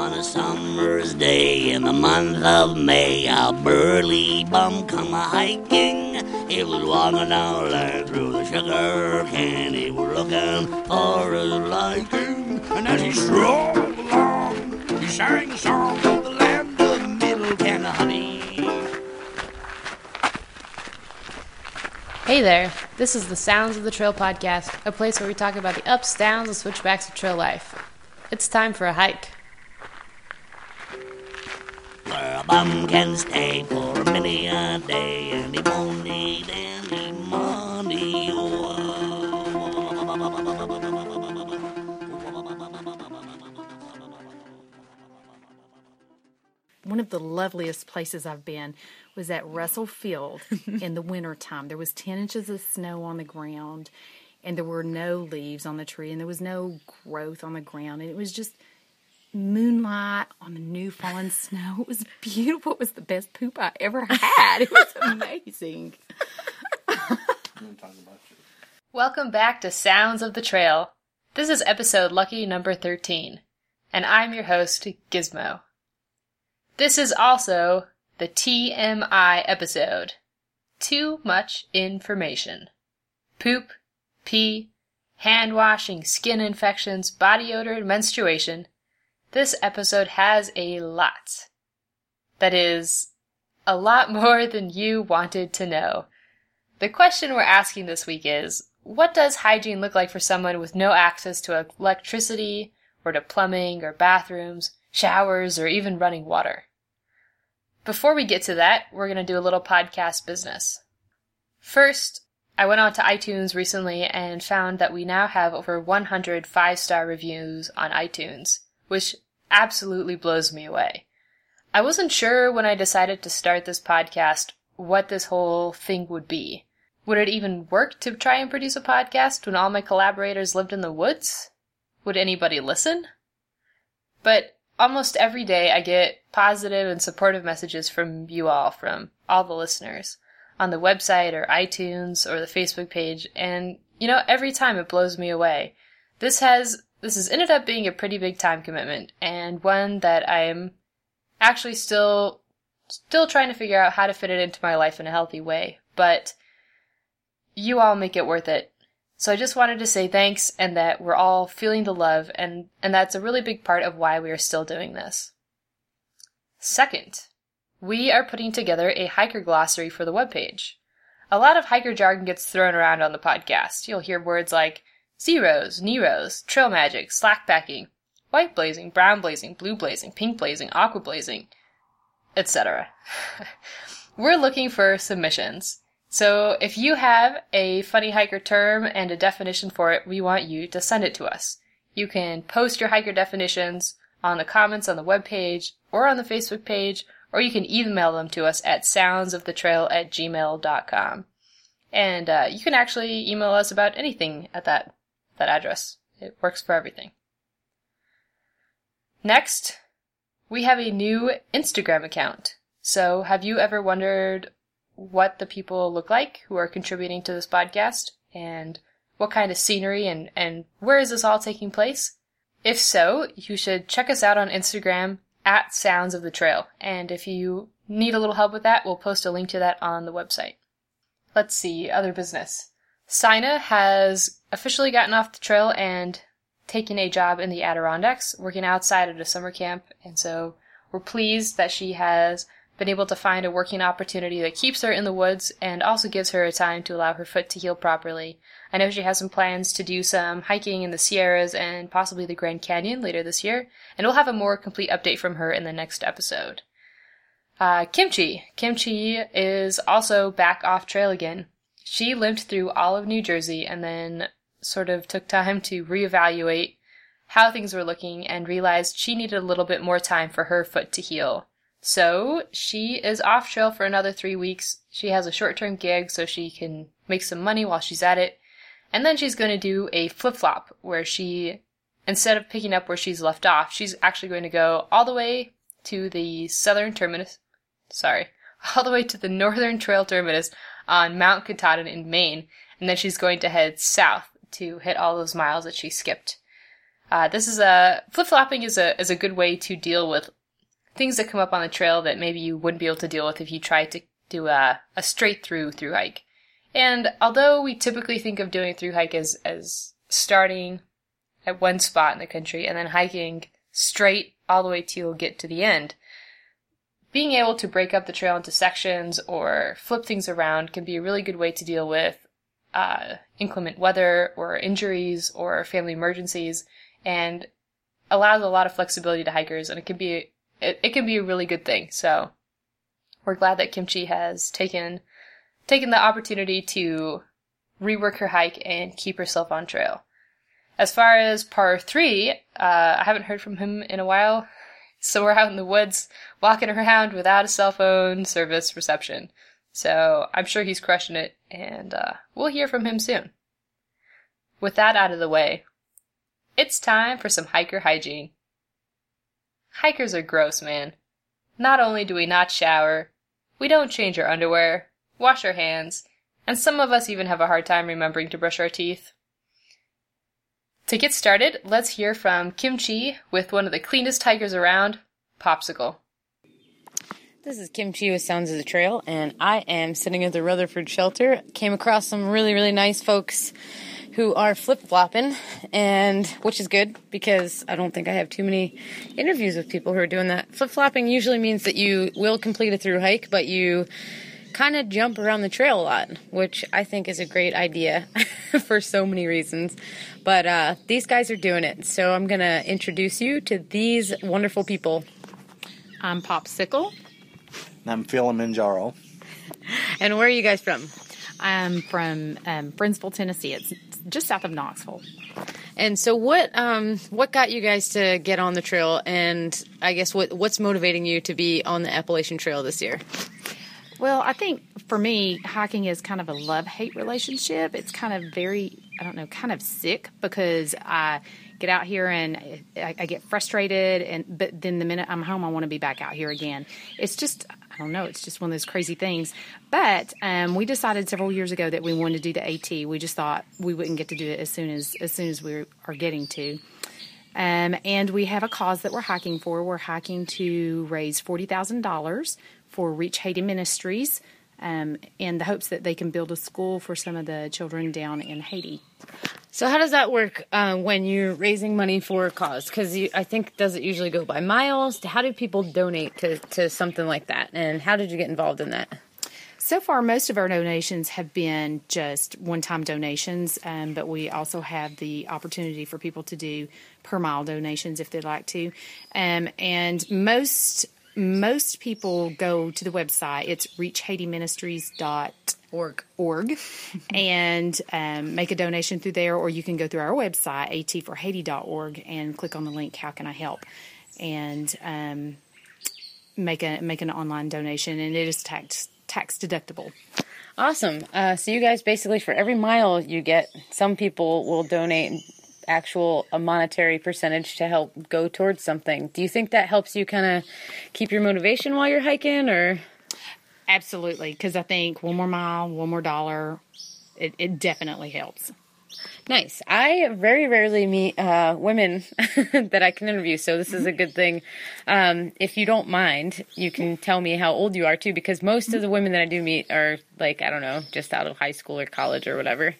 On a summer's day in the month of May, a burly bum come a hiking. He was walking there through the sugar cane. He was looking for his liking. And as he strolled along, he sang a song of the land of middle Tennessee. Hey there, this is the Sounds of the Trail podcast, a place where we talk about the ups, downs, and switchbacks of trail life. It's time for a hike. Where a bum can stay for many a day and he won't need any money. One of the loveliest places I've been was at Russell Field in the wintertime. There was 10 inches of snow on the ground and there were no leaves on the tree and there was no growth on the ground and it was just moonlight on the new fallen snow. It was beautiful. It was the best poop I ever had. It was amazing. Welcome back to Sounds of the Trail. This is episode lucky number 13, and I'm your host, Gizmo. This is also the TMI episode. Too much information. Poop, pee, hand washing, skin infections, body odor, and menstruation. This episode has a lot. That is, a lot more than you wanted to know. The question we're asking this week is what does hygiene look like for someone with no access to electricity, or to plumbing, or bathrooms, showers, or even running water? Before we get to that, we're going to do a little podcast business. First, I went on to iTunes recently and found that we now have over 100 five star reviews on iTunes, which absolutely blows me away. I wasn't sure when I decided to start this podcast what this whole thing would be. Would it even work to try and produce a podcast when all my collaborators lived in the woods? Would anybody listen? But almost every day I get positive and supportive messages from you all, from all the listeners, on the website or iTunes or the Facebook page, and you know, every time it blows me away. This has this has ended up being a pretty big time commitment and one that I'm actually still still trying to figure out how to fit it into my life in a healthy way, but you all make it worth it. So I just wanted to say thanks and that we're all feeling the love and and that's a really big part of why we are still doing this. Second, we are putting together a hiker glossary for the webpage. A lot of hiker jargon gets thrown around on the podcast. You'll hear words like zeros, neros, trail magic, slack packing, white blazing, brown blazing, blue blazing, pink blazing, aqua blazing, etc. We're looking for submissions. So if you have a funny hiker term and a definition for it, we want you to send it to us. You can post your hiker definitions on the comments on the webpage or on the Facebook page, or you can email them to us at soundsofthetrail at gmail.com. And uh, you can actually email us about anything at that, that address. It works for everything. Next, we have a new Instagram account. So have you ever wondered what the people look like who are contributing to this podcast and what kind of scenery and, and where is this all taking place? If so, you should check us out on Instagram at Sounds of the Trail. And if you need a little help with that, we'll post a link to that on the website. Let's see, other business. Sina has officially gotten off the trail and taken a job in the Adirondacks, working outside at a summer camp, and so we're pleased that she has been able to find a working opportunity that keeps her in the woods and also gives her a time to allow her foot to heal properly. I know she has some plans to do some hiking in the Sierras and possibly the Grand Canyon later this year, and we'll have a more complete update from her in the next episode. Uh, Kimchi. Kimchi is also back off trail again. She limped through all of New Jersey and then sort of took time to reevaluate how things were looking and realized she needed a little bit more time for her foot to heal. So she is off trail for another three weeks. She has a short term gig so she can make some money while she's at it. And then she's going to do a flip flop where she, instead of picking up where she's left off, she's actually going to go all the way to the southern terminus. Sorry. All the way to the northern trail terminus on Mount Katahdin in Maine. And then she's going to head south to hit all those miles that she skipped. Uh, this is a flip flopping is a is a good way to deal with things that come up on the trail that maybe you wouldn't be able to deal with if you tried to do a, a straight through through hike. And although we typically think of doing a through hike as as starting at one spot in the country and then hiking straight all the way till you get to the end, being able to break up the trail into sections or flip things around can be a really good way to deal with uh, inclement weather or injuries or family emergencies and allows a lot of flexibility to hikers and it can be it, it can be a really good thing. So we're glad that kimchi has taken taken the opportunity to rework her hike and keep herself on trail. As far as par three uh, i haven't heard from him in a while so we're out in the woods walking around without a cell phone service reception so i'm sure he's crushing it and uh, we'll hear from him soon with that out of the way it's time for some hiker hygiene. Hikers are gross, man. Not only do we not shower, we don't change our underwear, wash our hands, and some of us even have a hard time remembering to brush our teeth. To get started, let's hear from Kimchi with one of the cleanest tigers around, Popsicle. This is Kimchi with Sounds of the Trail, and I am sitting at the Rutherford shelter. Came across some really, really nice folks who are flip flopping, and which is good because I don't think I have too many interviews with people who are doing that. Flip flopping usually means that you will complete a through hike, but you kind of jump around the trail a lot, which I think is a great idea for so many reasons. But uh, these guys are doing it, so I'm gonna introduce you to these wonderful people. I'm Popsicle. I'm Kilimanjaro. And where are you guys from? I'm from um, Friendsville, Tennessee. It's just south of Knoxville. And so, what um, what got you guys to get on the trail? And I guess what what's motivating you to be on the Appalachian Trail this year? Well, I think for me, hiking is kind of a love hate relationship. It's kind of very, I don't know, kind of sick because I get out here and I, I, get frustrated, and but then the minute I'm home, I want to be back out here again. It's just, I don't know, it's just one of those crazy things. But um, we decided several years ago that we wanted to do the AT. We just thought we wouldn't get to do it as soon as as soon as we are getting to. Um, and we have a cause that we're hiking for. We're hiking to raise forty thousand dollars for Reach Haiti Ministries um, in the hopes that they can build a school for some of the children down in Haiti. So how does that work uh, when you're raising money for a cause? Because I think does it usually go by miles? How do people donate to, to something like that? And how did you get involved in that? So far, most of our donations have been just one time donations, um, but we also have the opportunity for people to do per mile donations if they'd like to. Um, and most most people go to the website. It's reachhaitiministries.org org, and um, make a donation through there, or you can go through our website, atforhaiti.org, and click on the link, How Can I Help? And um, make, a, make an online donation, and it is tax, tax deductible. Awesome. Uh, so, you guys basically, for every mile you get, some people will donate actual a monetary percentage to help go towards something. Do you think that helps you kind of keep your motivation while you're hiking or absolutely because I think one more mile, one more dollar it, it definitely helps. Nice. I very rarely meet uh, women that I can interview, so this is a good thing. Um, if you don't mind, you can tell me how old you are too, because most of the women that I do meet are like I don't know, just out of high school or college or whatever.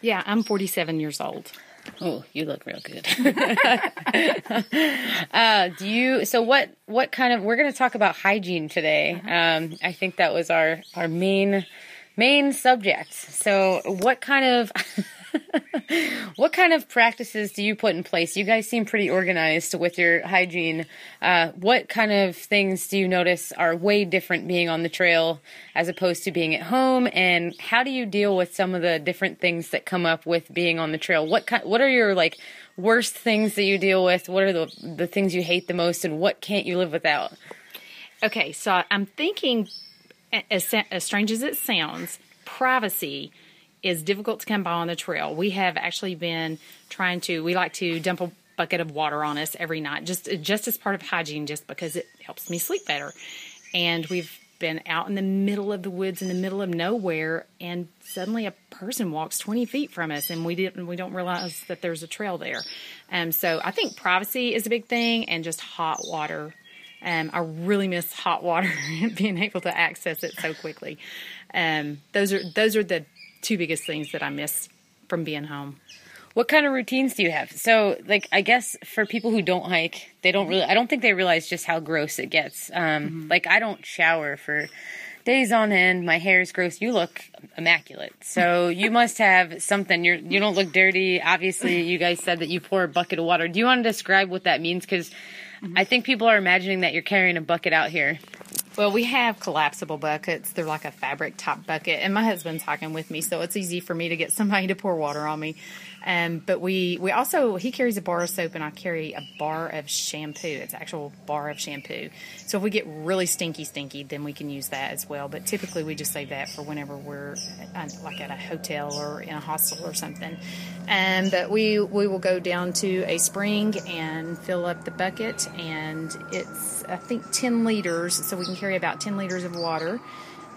Yeah, I'm 47 years old. Oh, you look real good. uh, do you? So what? What kind of? We're going to talk about hygiene today. Um, I think that was our our main main subject. So what kind of? what kind of practices do you put in place? You guys seem pretty organized with your hygiene. Uh, what kind of things do you notice are way different being on the trail as opposed to being at home? And how do you deal with some of the different things that come up with being on the trail? What kind, what are your like worst things that you deal with? What are the the things you hate the most, and what can't you live without? Okay, so I'm thinking, as, as strange as it sounds, privacy is difficult to come by on the trail. We have actually been trying to, we like to dump a bucket of water on us every night, just, just as part of hygiene, just because it helps me sleep better. And we've been out in the middle of the woods in the middle of nowhere and suddenly a person walks 20 feet from us and we didn't we don't realize that there's a trail there um, so i think privacy is a big thing and just hot water um, i really miss hot water and being able to access it so quickly um, those are those are the two biggest things that i miss from being home What kind of routines do you have? So, like, I guess for people who don't hike, they don't really. I don't think they realize just how gross it gets. Um, Like, I don't shower for days on end. My hair is gross. You look immaculate. So you must have something. You're you don't look dirty. Obviously, you guys said that you pour a bucket of water. Do you want to describe what that means? Because I think people are imagining that you're carrying a bucket out here. Well, we have collapsible buckets. They're like a fabric top bucket, and my husband's hiking with me, so it's easy for me to get somebody to pour water on me. Um, but we we also he carries a bar of soap, and I carry a bar of shampoo. It's actual bar of shampoo. So if we get really stinky, stinky, then we can use that as well. But typically, we just save that for whenever we're uh, like at a hotel or in a hostel or something. Um, but we we will go down to a spring and fill up the bucket, and it's I think ten liters, so we can carry about ten liters of water.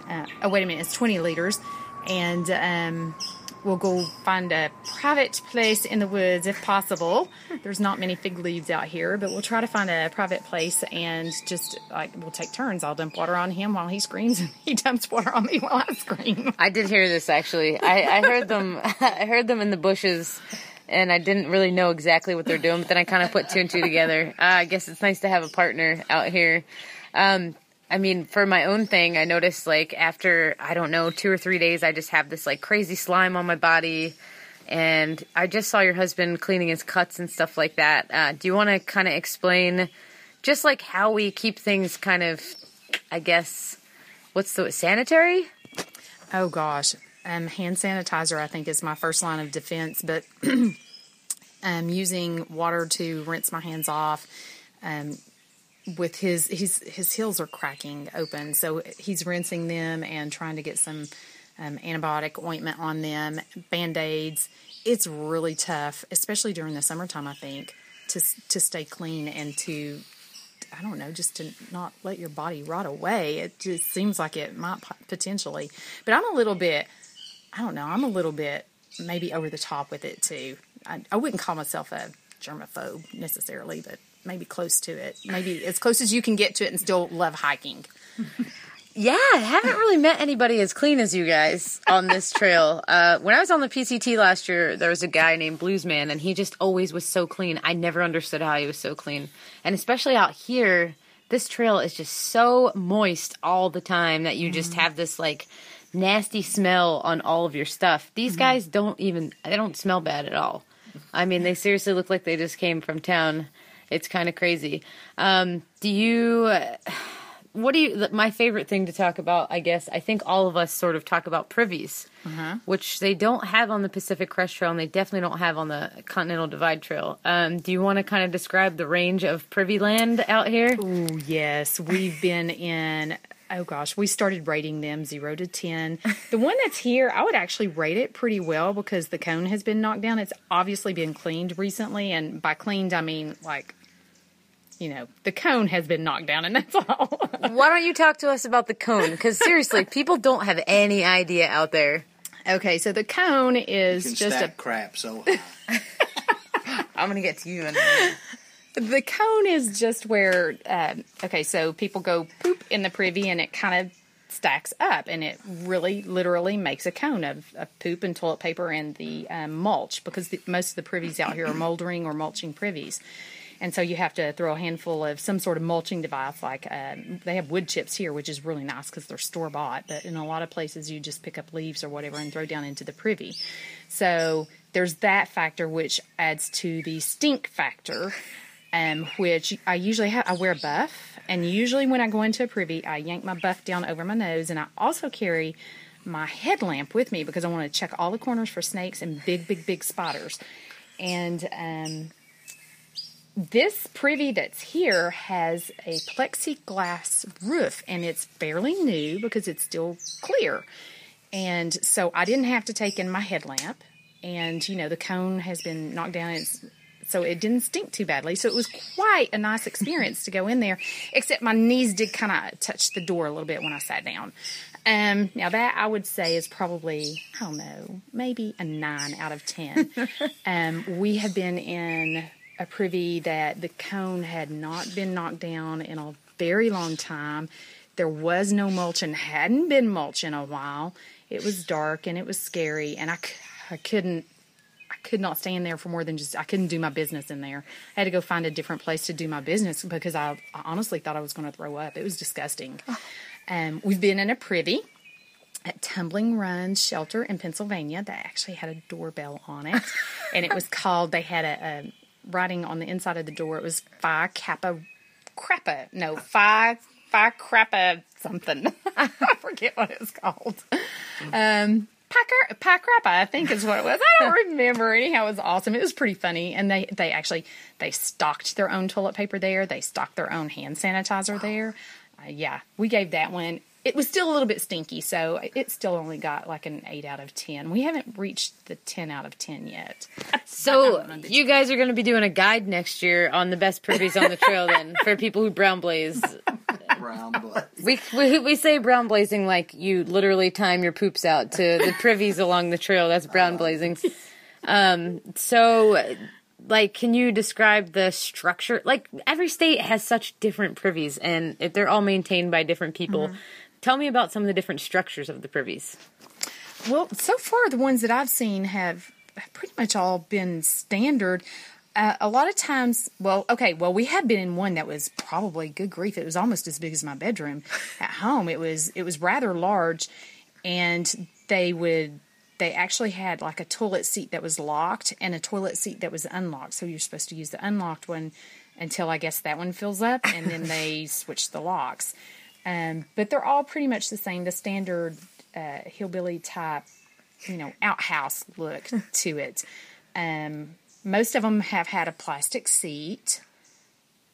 Uh, oh wait a minute, it's twenty liters, and um, we'll go find a private place in the woods if possible. There's not many fig leaves out here, but we'll try to find a private place and just like we'll take turns. I'll dump water on him while he screams, and he dumps water on me while I scream. I did hear this actually. I, I heard them. I heard them in the bushes, and I didn't really know exactly what they're doing. But then I kind of put two and two together. Uh, I guess it's nice to have a partner out here. Um, I mean, for my own thing, I noticed like after I don't know two or three days, I just have this like crazy slime on my body. And I just saw your husband cleaning his cuts and stuff like that. Uh, do you want to kind of explain just like how we keep things kind of, I guess, what's the sanitary? Oh gosh, um, hand sanitizer I think is my first line of defense, but um, using water to rinse my hands off. Um, with his his his heels are cracking open, so he's rinsing them and trying to get some um, antibiotic ointment on them, band aids. It's really tough, especially during the summertime. I think to to stay clean and to I don't know, just to not let your body rot away. It just seems like it might potentially, but I'm a little bit. I don't know. I'm a little bit maybe over the top with it too. I, I wouldn't call myself a germaphobe necessarily, but maybe close to it. Maybe as close as you can get to it and still love hiking. Yeah, I haven't really met anybody as clean as you guys on this trail. Uh, when I was on the PCT last year, there was a guy named Bluesman, and he just always was so clean. I never understood how he was so clean. And especially out here, this trail is just so moist all the time that you just have this like nasty smell on all of your stuff. These guys don't even, they don't smell bad at all. I mean, they seriously look like they just came from town. It's kind of crazy. Um, do you? What do you? My favorite thing to talk about, I guess. I think all of us sort of talk about privies, which they don't have on the Pacific Crest Trail, and they definitely don't have on the Continental Divide Trail. Um, do you want to kind of describe the range of privy land out here? Oh yes, we've been in. Oh gosh, we started rating them zero to ten. The one that's here, I would actually rate it pretty well because the cone has been knocked down. It's obviously been cleaned recently, and by cleaned I mean like, you know, the cone has been knocked down, and that's all. Why don't you talk to us about the cone? Because seriously, people don't have any idea out there. okay, so the cone is can just a stack crap so. I'm gonna get to you in a minute. The cone is just where, um, okay, so people go poop in the privy and it kind of stacks up and it really literally makes a cone of, of poop and toilet paper and the um, mulch because the, most of the privies out here are moldering or mulching privies. And so you have to throw a handful of some sort of mulching device, like um, they have wood chips here, which is really nice because they're store bought. But in a lot of places, you just pick up leaves or whatever and throw down into the privy. So there's that factor, which adds to the stink factor, um, which I usually have. I wear a buff, and usually when I go into a privy, I yank my buff down over my nose, and I also carry my headlamp with me because I want to check all the corners for snakes and big, big, big spotters. And um, this privy that's here has a plexiglass roof and it's fairly new because it's still clear. And so I didn't have to take in my headlamp. And, you know, the cone has been knocked down. It's so it didn't stink too badly. So it was quite a nice experience to go in there. Except my knees did kind of touch the door a little bit when I sat down. Um, now that I would say is probably I don't know, maybe a nine out of ten. um, we have been in a privy that the cone had not been knocked down in a very long time. There was no mulch and hadn't been mulch in a while. It was dark and it was scary, and I, c- I couldn't could not stand there for more than just I couldn't do my business in there. I had to go find a different place to do my business because I, I honestly thought I was going to throw up. It was disgusting. Um, we've been in a privy at Tumbling Run Shelter in Pennsylvania that actually had a doorbell on it, and it was called. They had a, a writing on the inside of the door. It was Phi Kappa Crappa. No, Phi Phi Crappa something. I forget what it's called. Um, Pi Crappa, I think is what it was. I don't remember. Anyhow, it was awesome. It was pretty funny, and they they actually they stocked their own toilet paper there. They stocked their own hand sanitizer there. Uh, yeah, we gave that one. It was still a little bit stinky, so it still only got like an eight out of ten. We haven't reached the ten out of ten yet. So you guys are going to be doing a guide next year on the best privies on the trail, then for people who brown blaze. Brown blood. We, we we say brown blazing like you literally time your poops out to the privies along the trail. That's brown blazing. Um, so, like, can you describe the structure? Like, every state has such different privies, and if they're all maintained by different people. Tell me about some of the different structures of the privies. Well, so far the ones that I've seen have pretty much all been standard. Uh, a lot of times, well, okay, well, we had been in one that was probably good grief. It was almost as big as my bedroom at home. It was it was rather large, and they would they actually had like a toilet seat that was locked and a toilet seat that was unlocked. So you're supposed to use the unlocked one until I guess that one fills up, and then they switch the locks. Um, but they're all pretty much the same. The standard uh, hillbilly type, you know, outhouse look to it. Um, most of them have had a plastic seat.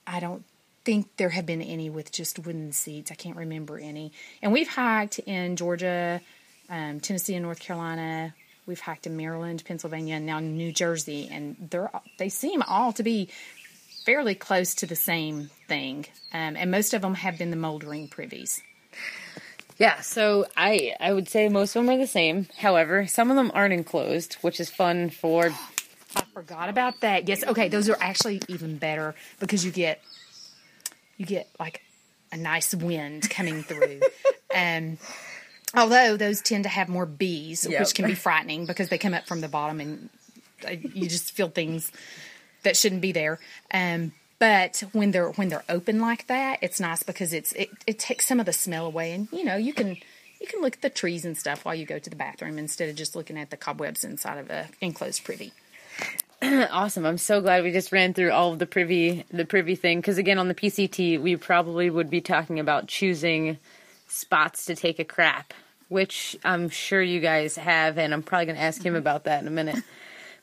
I don't think there have been any with just wooden seats. I can't remember any. And we've hiked in Georgia, um, Tennessee, and North Carolina. We've hiked in Maryland, Pennsylvania, and now New Jersey, and they're they seem all to be fairly close to the same thing. Um, and most of them have been the moldering privies. Yeah, so I I would say most of them are the same. However, some of them aren't enclosed, which is fun for forgot about that. Yes, okay, those are actually even better because you get you get like a nice wind coming through. and although those tend to have more bees, Yep. which can be frightening because they come up from the bottom and uh, you just feel things that shouldn't be there. Um but when they're when they're open like that, it's nice because it's it, it takes some of the smell away and you know, you can you can look at the trees and stuff while you go to the bathroom instead of just looking at the cobwebs inside of a enclosed privy. awesome. I'm so glad we just ran through all of the privy the privy thing because again on the PCT we probably would be talking about choosing spots to take a crap, which I'm sure you guys have, and I'm probably going to ask him about that in a minute.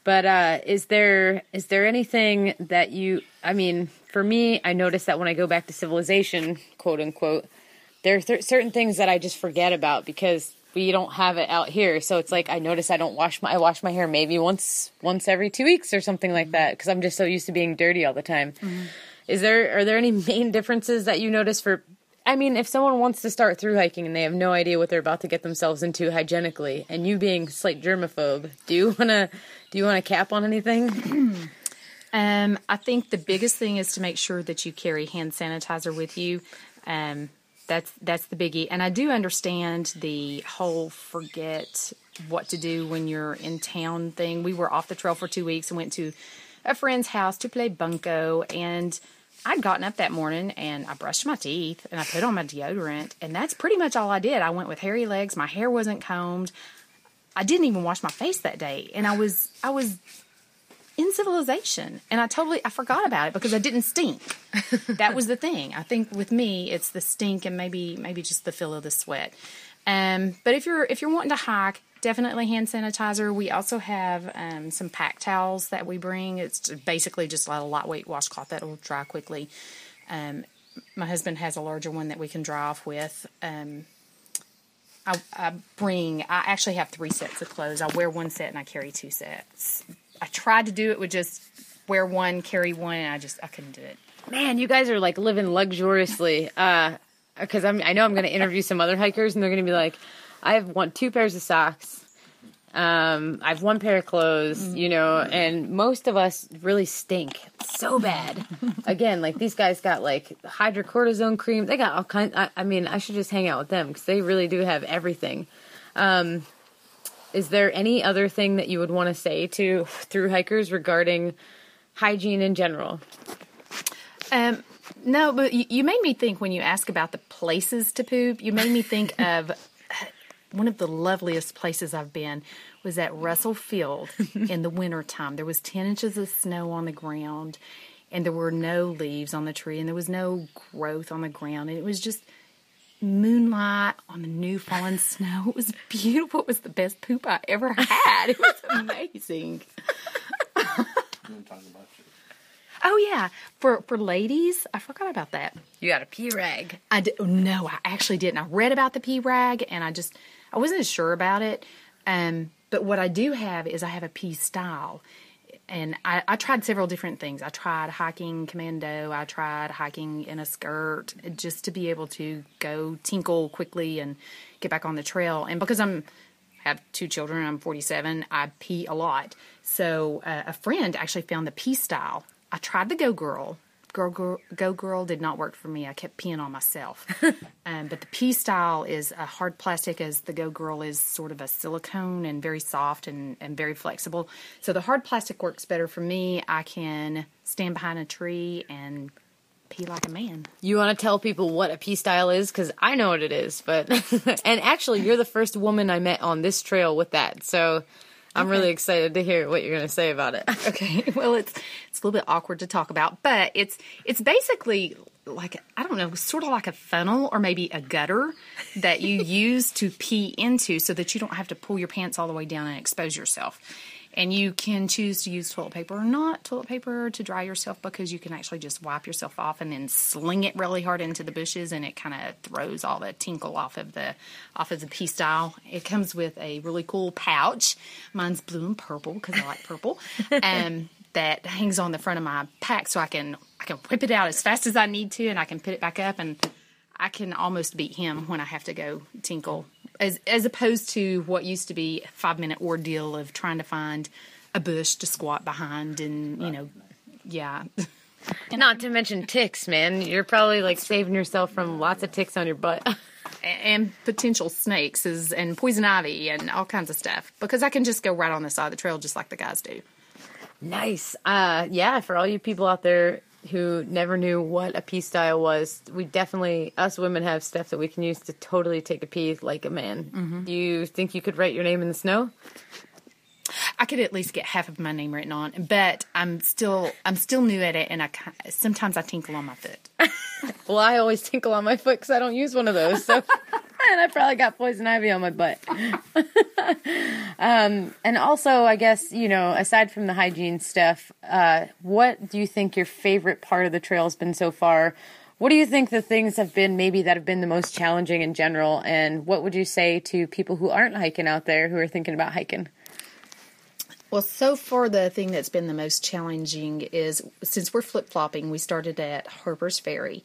But uh, is there is there anything that you? I mean, for me, I notice that when I go back to civilization, quote unquote, there are th- certain things that I just forget about because we don't have it out here. So it's like I notice I don't wash my I wash my hair maybe once once every two weeks or something like that because I'm just so used to being dirty all the time. Is there are there any main differences that you notice for? I mean, if someone wants to start through hiking and they have no idea what they're about to get themselves into hygienically, and you being slight germaphobe, do you wanna do you want to cap on anything? Um, I think the biggest thing is to make sure that you carry hand sanitizer with you. Um, that's that's the biggie. And I do understand the whole forget what to do when you're in town thing. We were off the trail for two weeks and went to a friend's house to play bunco and I'd gotten up that morning and I brushed my teeth and I put on my deodorant and that's pretty much all I did. I went with hairy legs, my hair wasn't combed. I didn't even wash my face that day and I was I was in civilization and i totally i forgot about it because i didn't stink. That was the thing. I think with me it's the stink and maybe maybe just the feel of the sweat. Um, but if you're if you're wanting to hike definitely hand sanitizer. We also have um, some pack towels that we bring. It's basically just a lightweight washcloth that will dry quickly. Um, my husband has a larger one that we can dry off with. Um, I, I bring i actually have three sets of clothes. I wear one set and i carry two sets I tried to do it with just wear one, carry one, and I just I couldn't do it. Man, you guys are like living luxuriously. Uh, because I'm I know I'm going to interview some other hikers, and they're going to be like, I have one two pairs of socks. Um, I have one pair of clothes, you know, and most of us really stink so bad. Again, like these guys got like hydrocortisone cream. They got all kinds. I, I mean, I should just hang out with them because they really do have everything. Um, is there any other thing that you would want to say to through hikers regarding hygiene in general? Um, no, but you, you made me think when you ask about the places to poop. You made me think of one of the loveliest places I've been was at Russell Field in the wintertime. There was 10 inches of snow on the ground and there were no leaves on the tree and there was no growth on the ground and it was just moonlight on the new fallen snow. It was beautiful. It was the best poop I ever had. It was amazing. Oh yeah, for for ladies, I forgot about that. You got a pee rag. I did, no, I actually didn't. I read about the pee rag, and I just I wasn't as sure about it. Um, but what I do have is I have a pStyle, and I, I tried several different things. I tried hiking commando. I tried hiking in a skirt, just to be able to go tinkle quickly and get back on the trail. And because I'm have two children, I'm 47. I pee a lot. So uh, a friend actually found the pStyle. I tried the GoGirl. Girl, girl, GoGirl did not work for me. I kept peeing on myself. um, but the pStyle is a hard plastic, as the GoGirl is sort of a silicone and very soft and, and very flexible. So the hard plastic works better for me. I can stand behind a tree and pee like a man. You want to tell people what a pStyle is? Because I know what it is, but and actually, you're the first woman I met on this trail with that. So I'm really excited to hear what you're going to say about it. Okay. Well, it's it's a little bit awkward to talk about, but it's it's basically like I don't know, sort of like a funnel or maybe a gutter that you use to pee into, so that you don't have to pull your pants all the way down and expose yourself. And you can choose to use toilet paper or not toilet paper to dry yourself because you can actually just wipe yourself off and then sling it really hard into the bushes and it kind of throws all the tinkle off of the off of the pStyle. It comes with a really cool pouch. Mine's blue and purple because I like purple. Um, that hangs on the front of my pack so I can I can whip it out as fast as I need to and I can put it back up and I can almost beat him when I have to go tinkle, as as opposed to what used to be a five minute ordeal of trying to find a bush to squat behind, and you know, yeah. Not to mention ticks, man. You're probably like saving yourself from lots of ticks on your butt. and potential snakes is, and poison ivy and all kinds of stuff because I can just go right on the side of the trail just like the guys do. Nice. Uh, yeah, for all you people out there who never knew what a pStyle was, we definitely, us women, have stuff that we can use to totally take a pee like a man. Mm-hmm. Do you think you could write your name in the snow? I could at least get half of my name written on, but I'm still I'm still new at it, and I sometimes I tinkle on my foot. Well, I always tinkle on my foot because I don't use one of those. So, and I probably got poison ivy on my butt. um, and also, I guess you know, aside from the hygiene stuff, uh, what do you think your favorite part of the trail has been so far? What do you think the things have been maybe that have been the most challenging in general? And what would you say to people who aren't hiking out there who are thinking about hiking? Well, so far, the thing that's been the most challenging is since we're flip flopping, we started at Harper's Ferry,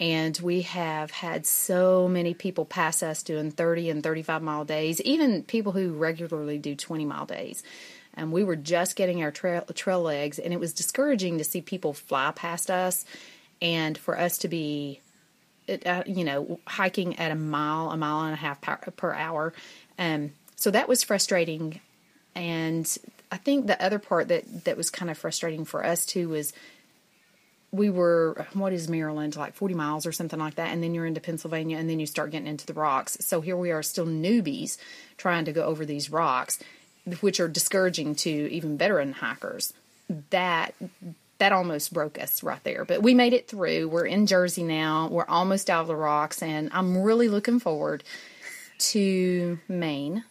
and we have had so many people pass us doing 30 and 35 mile days, even people who regularly do 20 mile days. And we were just getting our trail, legs, and it was discouraging to see people fly past us and for us to be uh, you know, hiking at a mile, a mile and a half per, per hour. Um, so that was frustrating. And I think the other part that, that was kind of frustrating for us too was we were, what is Maryland, like 40 miles or something like that. And then you're into Pennsylvania and then you start getting into the rocks. So here we are still newbies trying to go over these rocks, which are discouraging to even veteran hikers. That that almost broke us right there. But we made it through. We're in Jersey now. We're almost out of the rocks, and I'm really looking forward to Maine.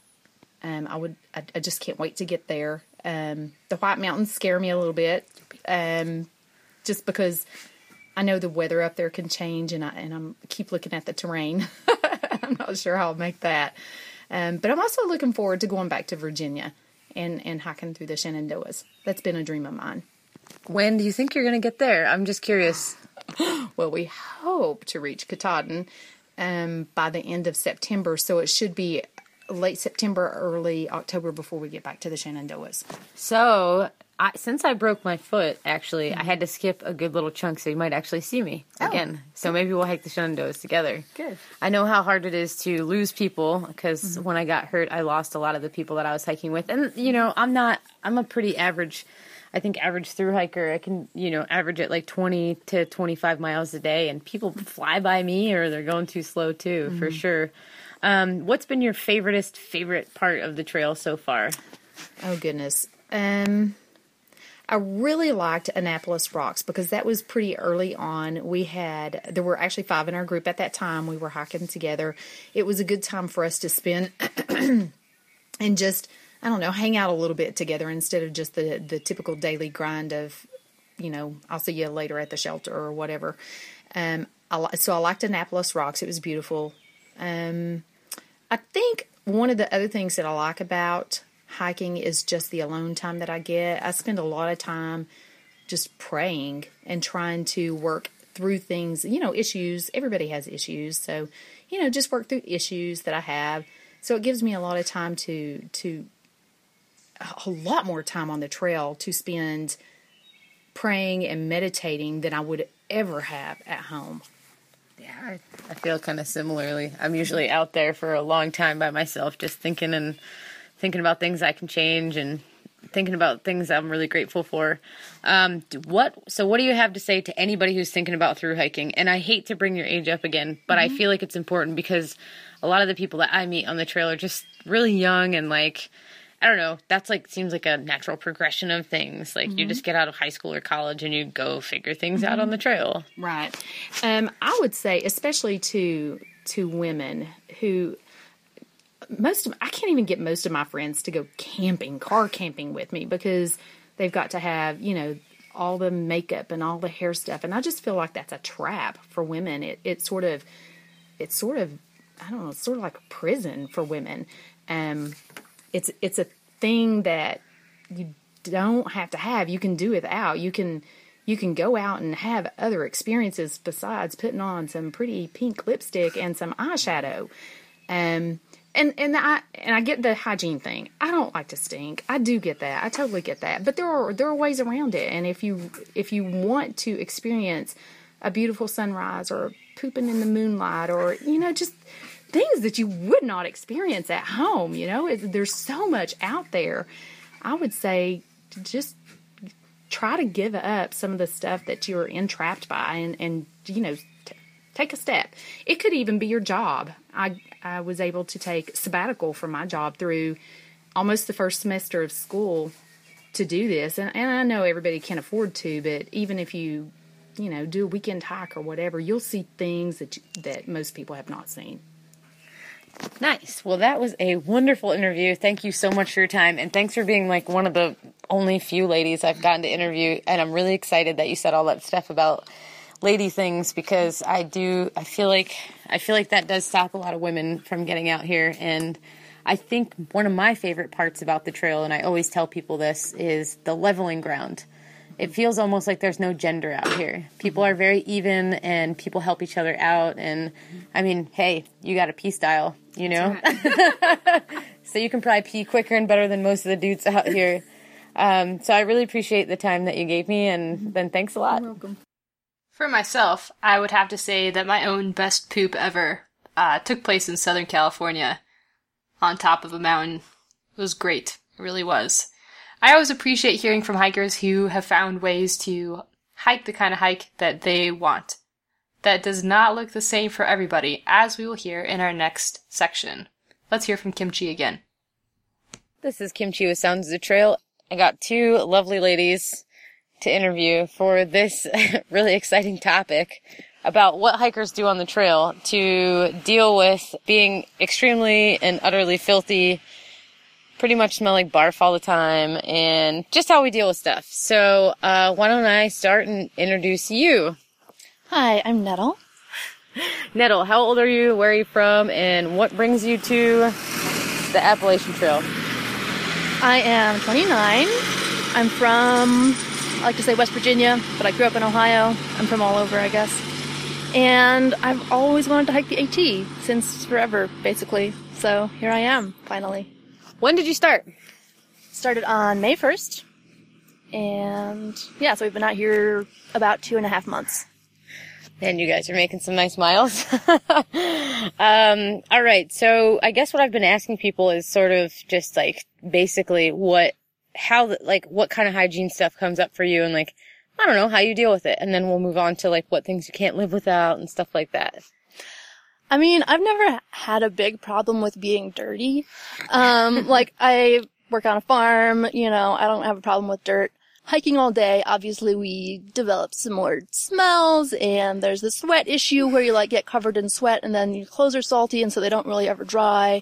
Um, I would. I, I just can't wait to get there. Um, the White Mountains scare me a little bit, um, just because I know the weather up there can change, and I and I'm keep looking at the terrain. I'm not sure how I'll make that. Um, but I'm also looking forward to going back to Virginia and and hiking through the Shenandoahs. That's been a dream of mine. when do you think you're going to get there? I'm just curious. Well, we hope to reach Katahdin um, by the end of September, so it should be late September, early October before we get back to the Shenandoahs. So, I, since I broke my foot, actually, I had to skip a good little chunk, so you might actually see me oh. again. So maybe we'll hike the Shenandoahs together. Good. I know how hard it is to lose people because mm-hmm. when I got hurt, I lost a lot of the people that I was hiking with, and you know, I'm not. I'm a pretty average. I think average through hiker. I can, you know, average at like 20 to 25 miles a day, and people fly by me or they're going too slow too, for mm-hmm. sure. Um, what's been your favoriteest favorite part of the trail so far? Oh goodness. Um I really liked Annapolis Rocks because that was pretty early on. We had there were actually five in our group at that time. We were hiking together. It was a good time for us to spend and just I don't know, hang out a little bit together instead of just the the typical daily grind of, you know, I'll see you later at the shelter or whatever. Um I, so I liked Annapolis Rocks. It was beautiful. Um I think one of the other things that I like about hiking is just the alone time that I get. I spend a lot of time just praying and trying to work through things, you know, issues. Everybody has issues. So, you know, just work through issues that I have. So it gives me a lot of time to to a lot more time on the trail to spend praying and meditating than I would ever have at home. Yeah, I, I feel kind of similarly. I'm usually out there for a long time by myself, just thinking and thinking about things I can change and thinking about things I'm really grateful for. Um, what? So, what do you have to say to anybody who's thinking about through hiking? And I hate to bring your age up again, but I feel like it's important because a lot of the people that I meet on the trail are just really young and like. I don't know. That's like seems like a natural progression of things. Like you just get out of high school or college and you go figure things out on the trail. Right. Um, I would say, especially to to women who most of I can't even get most of my friends to go camping, car camping with me because they've got to have you know all the makeup and all the hair stuff, and I just feel like that's a trap for women. It it sort of it's sort of I don't know, it's sort of like a prison for women. Um, it's it's a thing that you don't have to have. You can do without. You can you can go out and have other experiences besides putting on some pretty pink lipstick and some eyeshadow. Um and and I and I get the hygiene thing. I don't like to stink. I do get that. I totally get that. But there are there are ways around it. And if you if you want to experience a beautiful sunrise or pooping in the moonlight or you know just things that you would not experience at home, you know, it, there's so much out there. I would say just try to give up some of the stuff that you're entrapped by and, and you know, t- take a step. It could even be your job. I, I was able to take sabbatical from my job through almost the first semester of school to do this. And, and I know everybody can't afford to, but even if you, you know, do a weekend hike or whatever, you'll see things that, you, that most people have not seen. Nice. Well, that was a wonderful interview. Thank you so much for your time. And thanks for being like one of the only few ladies I've gotten to interview. And I'm really excited that you said all that stuff about lady things because I do, I feel like, I feel like that does stop a lot of women from getting out here. And I think one of my favorite parts about the trail, and I always tell people this, is the leveling ground. It feels almost like there's no gender out here. People are very even and people help each other out. And I mean, hey, you got a pStyle, you know? so you can probably pee quicker and better than most of the dudes out here. Um, so I really appreciate the time that you gave me, and then thanks a lot. For myself, I would have to say that my own best poop ever uh, took place in Southern California on top of a mountain. It was great. It really was. I always appreciate hearing from hikers who have found ways to hike the kind of hike that they want. That does not look the same for everybody, as we will hear in our next section. Let's hear from Kimchi again. This is Kimchi with Sounds of the Trail. I got two lovely ladies to interview for this really exciting topic about what hikers do on the trail to deal with being extremely and utterly filthy, pretty much smell like barf all the time, and just how we deal with stuff. So, uh, why don't I start and introduce you? Hi, I'm Nettle. Nettle, how old are you? Where are you from? And what brings you to the Appalachian Trail? I am 29. I'm from I like to say West Virginia, but I grew up in Ohio. I'm from all over, I guess. And I've always wanted to hike the AT since forever, basically. So here I am, finally. When did you start? Started on May 1st. And yeah, so we've been out here about two and a half months. And you guys are making some nice miles. um, all right. So I guess what I've been asking people is sort of just like basically what, how, like what kind of hygiene stuff comes up for you and like, I don't know, how you deal with it. And then we'll move on to like what things you can't live without and stuff like that. I mean, I've never had a big problem with being dirty. Um, like I work on a farm, you know, I don't have a problem with dirt. Hiking all day, obviously we develop similar smells and there's the sweat issue where you like get covered in sweat and then your clothes are salty and so they don't really ever dry.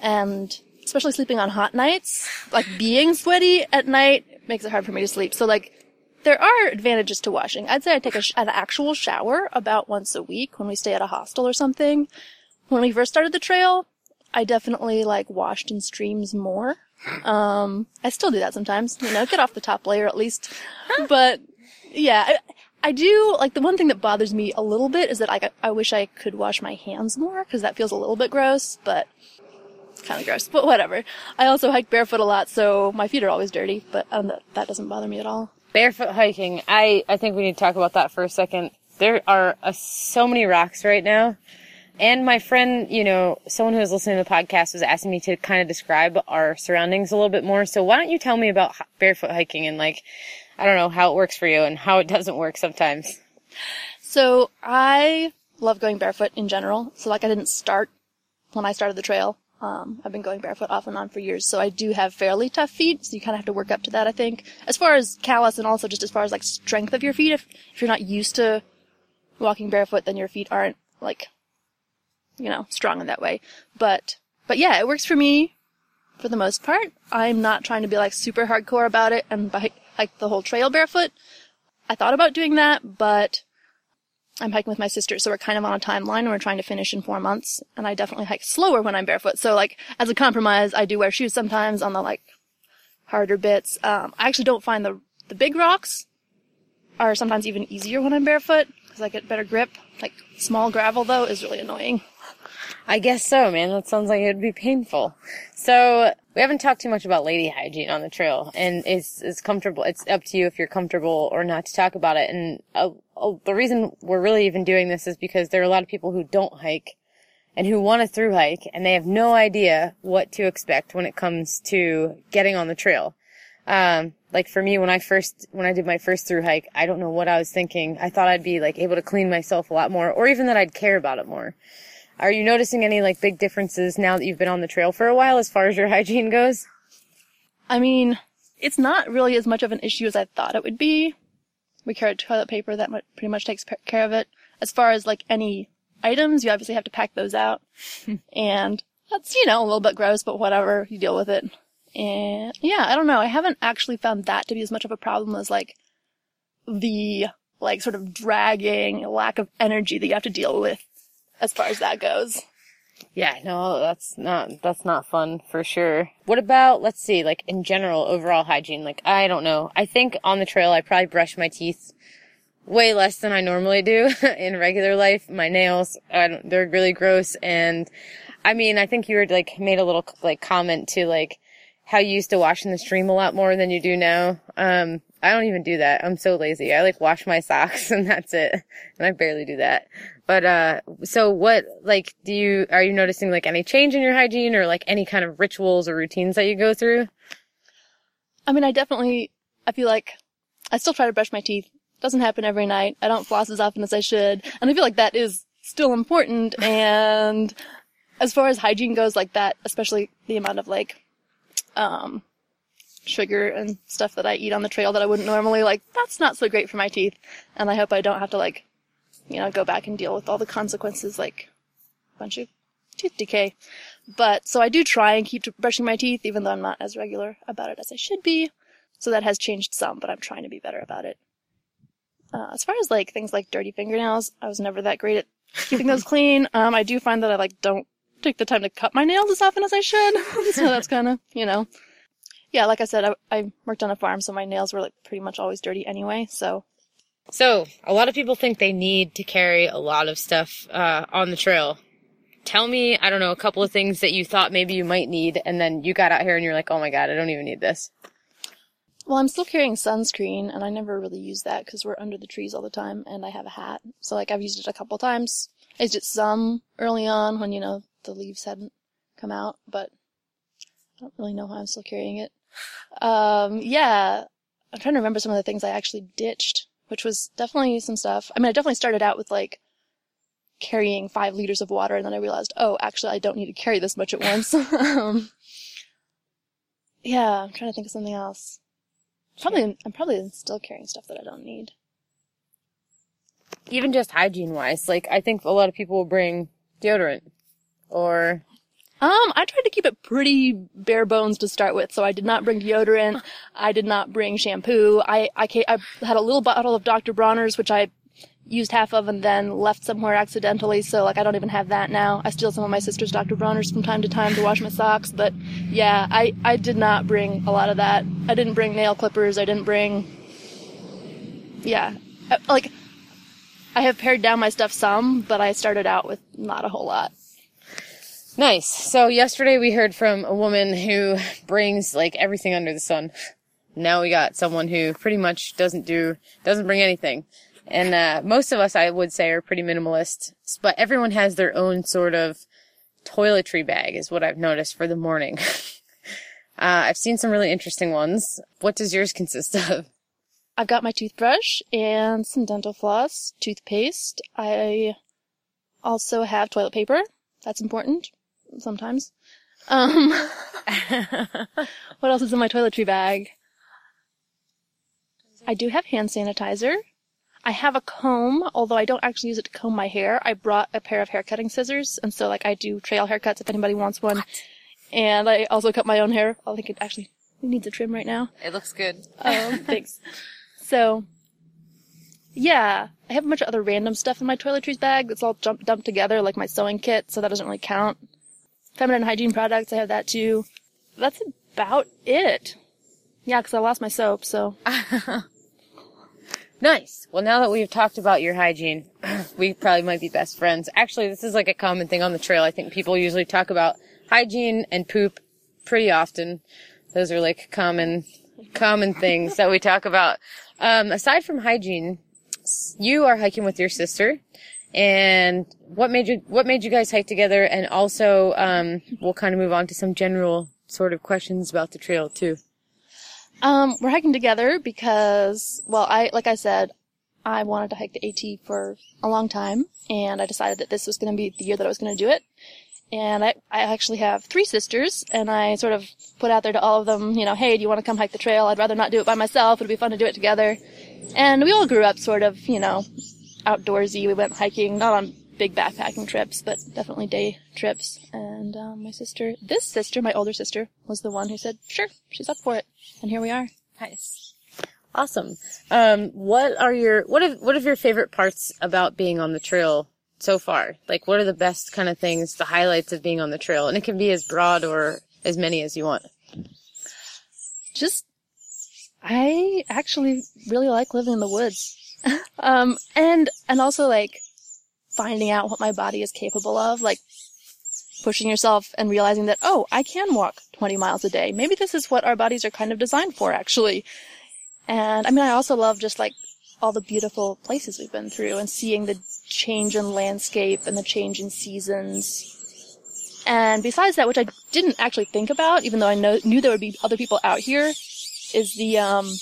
And especially sleeping on hot nights, like being sweaty at night makes it hard for me to sleep. So like there are advantages to washing. I'd say I take a sh- an actual shower about once a week when we stay at a hostel or something. When we first started the trail, I definitely like washed in streams more. Um, I still do that sometimes, you know, get off the top layer at least. But yeah, I, I do like the one thing that bothers me a little bit is that I, I wish I could wash my hands more because that feels a little bit gross, but kind of gross, but whatever. I also hike barefoot a lot, so my feet are always dirty, but um, that, that doesn't bother me at all. Barefoot hiking. I, I think we need to talk about that for a second. There are uh, so many rocks right now. And my friend, you know, someone who was listening to the podcast was asking me to kind of describe our surroundings a little bit more. So why don't you tell me about barefoot hiking and like, I don't know how it works for you and how it doesn't work sometimes. So I love going barefoot in general. So like I didn't start when I started the trail. Um, I've been going barefoot off and on for years, so I do have fairly tough feet. So you kind of have to work up to that, I think. As far as callus and also just as far as like strength of your feet, if if you're not used to walking barefoot, then your feet aren't like, you know, strong in that way. But but yeah, it works for me for the most part. I'm not trying to be like super hardcore about it and bike hike the whole trail barefoot. I thought about doing that, but I'm hiking with my sister, so we're kind of on a timeline and we're trying to finish in four months. And I definitely hike slower when I'm barefoot. So like, as a compromise, I do wear shoes sometimes on the like harder bits. Um, I actually don't find the, the big rocks are sometimes even easier when I'm barefoot because I get better grip. Like small gravel though is really annoying. I guess so, man. That sounds like it'd be painful. So we haven't talked too much about lady hygiene on the trail, and it's it's comfortable. It's up to you if you're comfortable or not to talk about it. And uh, uh, the reason we're really even doing this is because there are a lot of people who don't hike and who want to through hike, and they have no idea what to expect when it comes to getting on the trail. Um, like for me, when I first, when I did my first through hike, I don't know what I was thinking. I thought I'd be like able to clean myself a lot more, or even that I'd care about it more. Are you noticing any like big differences now that you've been on the trail for a while as far as your hygiene goes? I mean, it's not really as much of an issue as I thought it would be. We carry toilet paper that pretty much takes care of it. As far as like any items, you obviously have to pack those out. and that's, you know, a little bit gross, but whatever, you deal with it. And yeah, I don't know. I haven't actually found that to be as much of a problem as like the like sort of dragging lack of energy that you have to deal with as far as that goes. Yeah, no, that's not that's not fun for sure. What about let's see, like in general, overall hygiene? Like I don't know. I think on the trail I probably brush my teeth way less than I normally do in regular life. My nails, they're really gross, and I mean, I think you were like made a little like comment to like how you used to wash in the stream a lot more than you do now. Um, I don't even do that. I'm so lazy. I like wash my socks and that's it. And I barely do that. But, uh, so what, like, do you, are you noticing like any change in your hygiene or like any kind of rituals or routines that you go through? I mean, I definitely, I feel like I still try to brush my teeth. Doesn't happen every night. I don't floss as often as I should. And I feel like that is still important. And as far as hygiene goes, like that, especially the amount of like, um, sugar and stuff that I eat on the trail that I wouldn't normally, like, that's not so great for my teeth. And I hope I don't have to like, you know, go back and deal with all the consequences, like a bunch of tooth decay. But, so I do try and keep brushing my teeth, even though I'm not as regular about it as I should be. So that has changed some, but I'm trying to be better about it. Uh, as far as like things like dirty fingernails, I was never that great at keeping those clean. Um, I do find that I like don't take the time to cut my nails as often as I should. so that's kind of, you know. yeah, like I said, I, I worked on a farm, so my nails were like pretty much always dirty anyway. So So, a lot of people think they need to carry a lot of stuff uh, on the trail. Tell me, I don't know, a couple of things that you thought maybe you might need, and then you got out here and you're like, oh my god, I don't even need this. Well, I'm still carrying sunscreen, and I never really use that because we're under the trees all the time, and I have a hat. So, like, I've used it a couple times. I used it some early on when, you know, the leaves hadn't come out, but I don't really know why I'm still carrying it. Um, yeah, I'm trying to remember some of the things I actually ditched, which was definitely some stuff. I mean, I definitely started out with, like, carrying five liters of water, and then I realized, oh, actually, I don't need to carry this much at once. um, yeah, I'm trying to think of something else. Probably, I'm probably still carrying stuff that I don't need. Even just hygiene wise, like, I think a lot of people will bring deodorant. Or, Um, I tried to keep it pretty bare bones to start with, so I did not bring deodorant. I did not bring shampoo. I, I, I had a little bottle of Dr. Bronner's, which I used half of and then left somewhere accidentally, so like I don't even have that now. I steal some of my sister's Dr. Bronner's from time to time to wash my socks, but yeah, I, I did not bring a lot of that. I didn't bring nail clippers, I didn't bring, yeah, Uh, like, I have pared down my stuff some, but I started out with not a whole lot. Nice. So, yesterday we heard from a woman who brings, like, everything under the sun. Now we got someone who pretty much doesn't do, doesn't bring anything. And, uh, most of us, I would say, are pretty minimalist. But everyone has their own sort of toiletry bag, is what I've noticed for the morning. uh, I've seen some really interesting ones. What does yours consist of? I've got my toothbrush and some dental floss, toothpaste. I also have toilet paper. That's important sometimes. Um, what else is in my toiletry bag? I do have hand sanitizer. I have a comb, although I don't actually use it to comb my hair. I brought a pair of hair cutting scissors, and so like I do trail haircuts if anybody wants one. And I also cut my own hair. I think it actually needs a trim right now. It looks good. Um, thanks. So, yeah, I have a bunch of other random stuff in my toiletries bag that's all jump, dumped together, like my sewing kit, so that doesn't really count. Feminine hygiene products, I have that too. That's about it. Yeah, because I lost my soap, so. Nice. Well, now that we've talked about your hygiene, we probably might be best friends. Actually, this is like a common thing on the trail. I think people usually talk about hygiene and poop pretty often. Those are like common, common things that we talk about. Um, aside from hygiene, you are hiking with your sister. And what made you, what made you guys hike together? And also, um, we'll kind of move on to some general sort of questions about the trail too. Um, we're hiking together because, well, I, like I said, I wanted to hike the AT for a long time, and I decided that this was going to be the year that I was going to do it. And I, I actually have three sisters, and I sort of put out there to all of them, you know, hey, do you want to come hike the trail? I'd rather not do it by myself. It'd be fun to do it together. And we all grew up sort of, you know, outdoorsy. We went hiking, not on big backpacking trips, but definitely day trips. And um, my sister, this sister, my older sister, was the one who said, sure, she's up for it. And here we are. Nice. Awesome. Um, what are your what are what are your favorite parts about being on the trail so far? Like, what are the best kind of things, the highlights of being on the trail? And it can be as broad or as many as you want. just I actually really like living in the woods. Um and and also like finding out what my body is capable of, like pushing yourself and realizing that oh, I can walk 20 miles a day. Maybe this is what our bodies are kind of designed for actually. And I mean I also love just like all the beautiful places we've been through and seeing the change in landscape and the change in seasons. And besides that, which I didn't actually think about, even though I know, knew there would be other people out here, is the, um,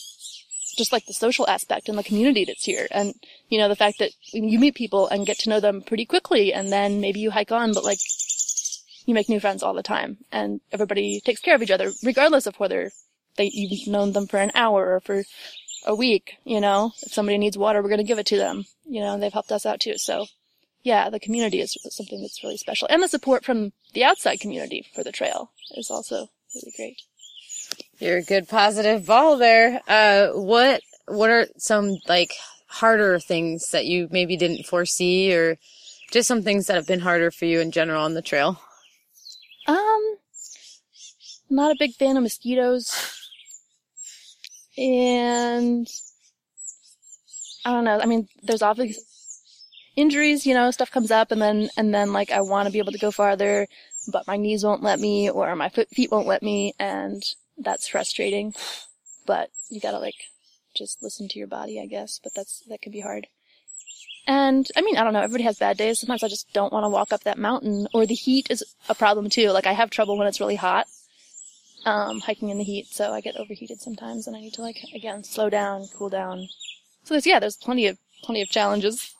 just like the social aspect and the community that's here. And, you know, the fact that you meet people and get to know them pretty quickly and then maybe you hike on, but like, you make new friends all the time and everybody takes care of each other, regardless of whether they, you've known them for an hour or for a week, you know? If somebody needs water, we're gonna give it to them, you know, and they've helped us out too. So, yeah, the community is something that's really special. And the support from the outside community for the trail is also really great. You're a good positive ball there. Uh, what what are some like harder things that you maybe didn't foresee, or just some things that have been harder for you in general on the trail? Um, not a big fan of mosquitoes. and I don't know. I mean, there's obviously injuries, you know, stuff comes up and then, and then like I want to be able to go farther, but my knees won't let me or my foot, feet won't let me and that's frustrating. But you gotta like just listen to your body, I guess, but that's, that can be hard. And I mean, I don't know, everybody has bad days. Sometimes I just don't want to walk up that mountain or the heat is a problem too. Like I have trouble when it's really hot. Um, hiking in the heat, so I get overheated sometimes and I need to like, again, slow down, cool down. So there's, yeah, there's plenty of, plenty of challenges.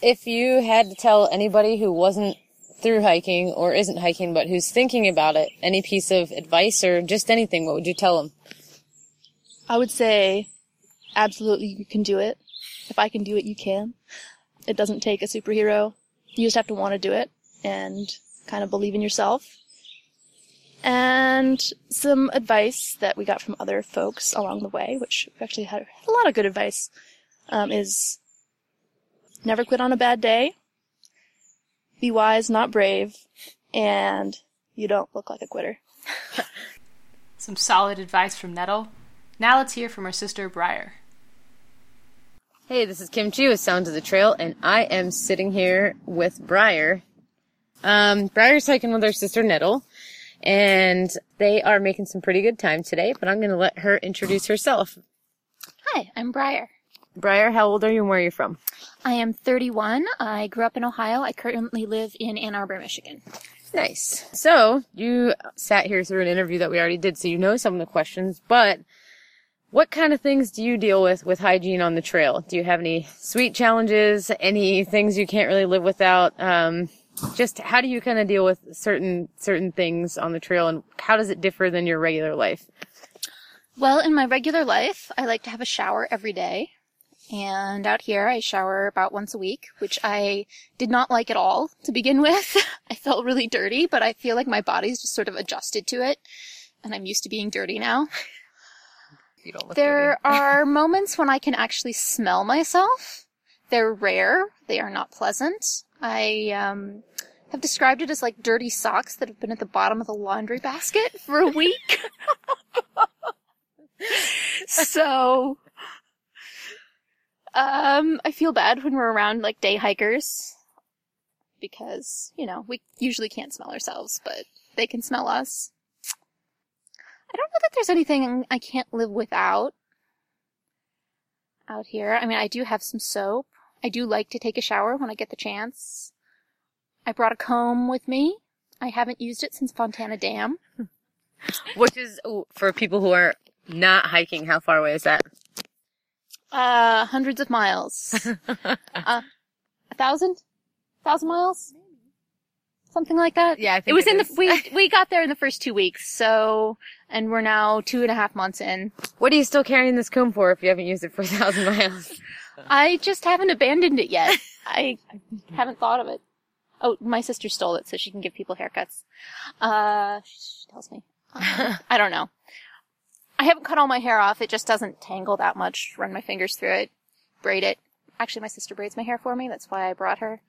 If you had to tell anybody who wasn't through hiking or isn't hiking but who's thinking about it any piece of advice or just anything, what would you tell them? I would say absolutely you can do it. If I can do it, you can. It doesn't take a superhero. You just have to want to do it and kind of believe in yourself. And some advice that we got from other folks along the way, which we actually had a lot of good advice, um, is never quit on a bad day, be wise, not brave, and you don't look like a quitter. Some solid advice from Nettle. Now let's hear from our sister Briar. Hey, this is Kimchi with Sounds of the Trail, and I am sitting here with Briar. Um, Briar's hiking with her sister Nettle, and they are making some pretty good time today, but I'm gonna let her introduce herself. Hi, I'm Briar. Briar, how old are you and where are you from? I am 31. I grew up in Ohio. I currently live in Ann Arbor, Michigan. Nice. So, you sat here through an interview that we already did, so you know some of the questions, but what kind of things do you deal with with hygiene on the trail? Do you have any sweet challenges? Any things you can't really live without? Um, just how do you kind of deal with certain certain things on the trail, and how does it differ than your regular life? Well, in my regular life, I like to have a shower every day. And out here, I shower about once a week, which I did not like at all to begin with. I felt really dirty, but I feel like my body's just sort of adjusted to it. And I'm used to being dirty now. You don't look There are moments when I can actually smell myself. They're rare. They are not pleasant. I um, have described it as like dirty socks that have been at the bottom of the laundry basket for a week. so, um, I feel bad when we're around like day hikers because, you know, we usually can't smell ourselves, but they can smell us. I don't know that there's anything I can't live without out here. I mean, I do have some soap. I do like to take a shower when I get the chance. I brought a comb with me. I haven't used it since Fontana Dam. Which is for people who are not hiking. How far away is that? Uh, hundreds of miles. uh, a thousand? thousand miles? Something like that? Yeah, I think it was it in is. the, we, we got there in the first two weeks, so, and we're now two and a half months in. What are you still carrying this comb for if you haven't used it for a thousand miles? I just haven't abandoned it yet. I haven't thought of it. Oh, my sister stole it so she can give people haircuts. Uh, she tells me. I don't know. I haven't cut all my hair off. It just doesn't tangle that much. Run my fingers through it. Braid it. Actually, my sister braids my hair for me. That's why I brought her.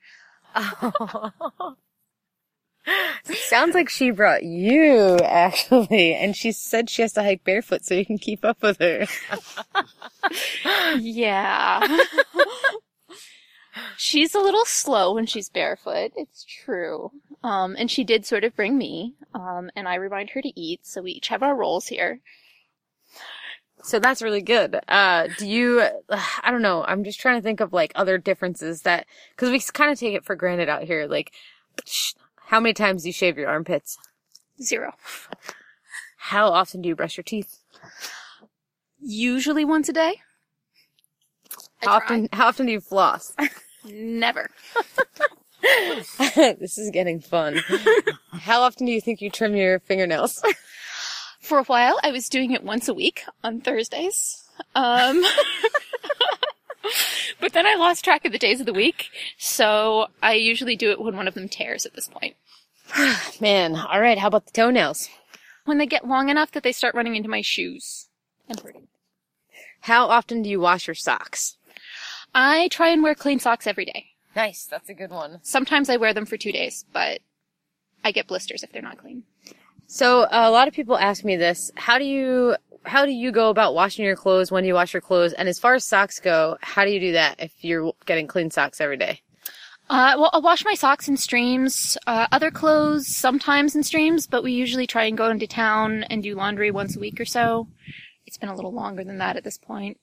Sounds like she brought you, actually, and she said she has to hike barefoot so you can keep up with her. Yeah. she's a little slow when she's barefoot. It's true. Um, and she did sort of bring me. Um, and I remind her to eat. So we each have our roles here. So that's really good. Uh, do you, I don't know, I'm just trying to think of like other differences that, cause we kind of take it for granted out here. Like, how many times do you shave your armpits? Zero. How often do you brush your teeth? Usually once a day. I How often, how often do you floss? Never. this is getting fun. how often do you think you trim your fingernails? For a while, I was doing it once a week on Thursdays. Um, but then I lost track of the days of the week, so I usually do it when one of them tears at this point. Man, alright, how about the toenails? When they get long enough that they start running into my shoes and hurting. How often do you wash your socks? I try and wear clean socks every day. Nice, that's a good one. Sometimes I wear them for two days, but I get blisters if they're not clean. So a lot of people ask me this: How do you how do you go about washing your clothes? When do you wash your clothes? And as far as socks go, how do you do that if you're getting clean socks every day? Uh, well, I'll wash my socks in streams, uh, other clothes sometimes in streams, but we usually try and go into town and do laundry once a week or so. It's been a little longer than that at this point.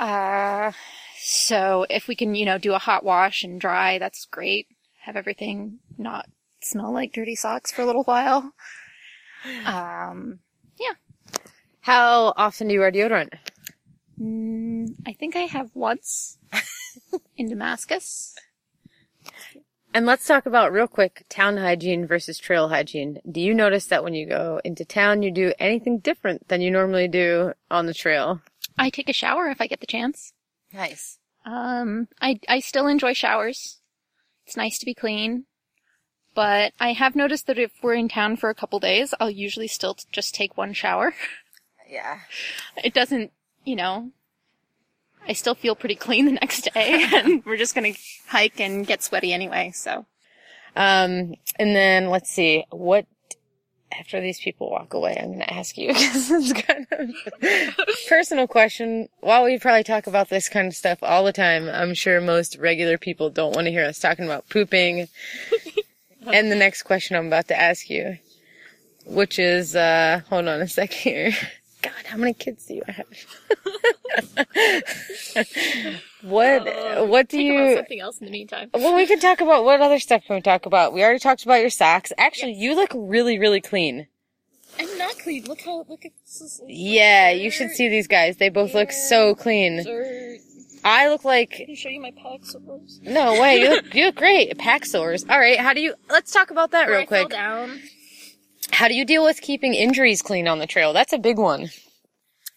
Uh, so if we can, you know, do a hot wash and dry, that's great. Have everything not smell like dirty socks for a little while. Um, yeah. How often do you wear deodorant? mm, I think I have once in Damascus. And let's talk about real quick town hygiene versus trail hygiene. Do you notice that when you go into town, you do anything different than you normally do on the trail? I take a shower if I get the chance. Nice. Um, I, I still enjoy showers. It's nice to be clean. But I have noticed that if we're in town for a couple days, I'll usually still t- just take one shower. Yeah. It doesn't, you know, I still feel pretty clean the next day and we're just gonna hike and get sweaty anyway, so. Um, and then let's see what. After these people walk away, I'm going to ask you because it's kind of personal question. While we probably talk about this kind of stuff all the time, I'm sure most regular people don't want to hear us talking about pooping. And the next question I'm about to ask you, which is, uh, hold on a second here. God, how many kids do you have? what, what do you, something else in the meantime. well, we can talk about what other stuff can we talk about? We already talked about your socks. Actually, you look really, really clean. I'm not clean. Look how, look at this. Yeah, you should see these guys. They both look so clean. I look like Can I show you my pack sores? no way. You look, you look great. Pack sores. All right. How do you? Let's talk about that real I quick. down. How do you deal with keeping injuries clean on the trail? That's a big one.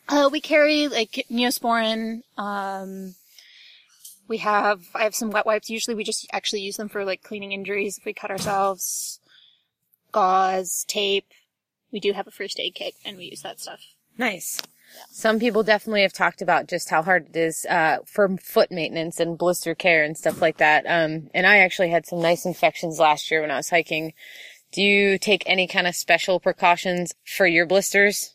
Uh, we carry like Neosporin. Um, we have, I have some wet wipes. Usually we just actually use them for like cleaning injuries if we cut ourselves. Gauze, tape. We do have a first aid kit and we use that stuff. Nice. Some people definitely have talked about just how hard it is uh, for foot maintenance and blister care and stuff like that. Um, and I actually had some nice infections last year when I was hiking. Do you take any kind of special precautions for your blisters?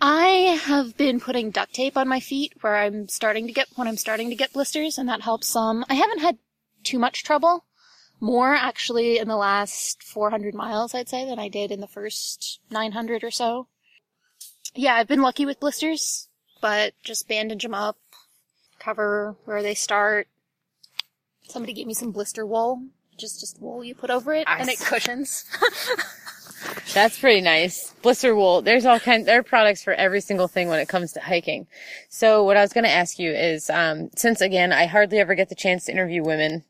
I have been putting duct tape on my feet where I'm starting to get, when I'm starting to get blisters and that helps some. I haven't had too much trouble. More actually in the last 400 miles, I'd say, than I did in the first 900 or so. Yeah, I've been lucky with blisters, but just bandage them up, cover where they start. Somebody gave me some blister wool, just just wool you put over it, and it cushions. That's pretty nice. Blister wool. There's all kind. There are products for every single thing when it comes to hiking. So what I was going to ask you is, um, since again I hardly ever get the chance to interview women,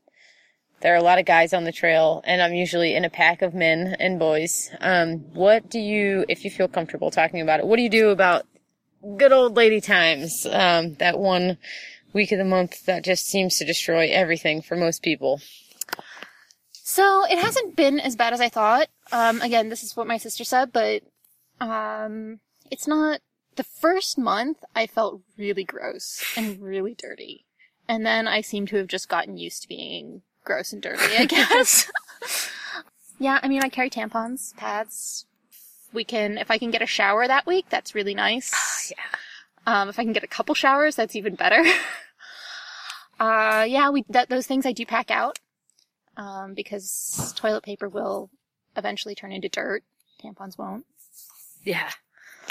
there are a lot of guys on the trail, and I'm usually in a pack of men and boys. Um, what do you, if you feel comfortable talking about it, what do you do about good old lady times? Um, that one week of the month that just seems to destroy everything for most people. So it hasn't been as bad as I thought. Um, again, this is what my sister said, but um, it's not. The first month, I felt really gross and really dirty, and then I seem to have just gotten used to being gross and dirty. I guess. yeah, I mean, I carry tampons, pads. We can, if I can get a shower that week, that's really nice. yeah. Um, if I can get a couple showers, that's even better. uh, yeah, we that, those things I do pack out um, because toilet paper will eventually turn into dirt. Tampons won't. Yeah.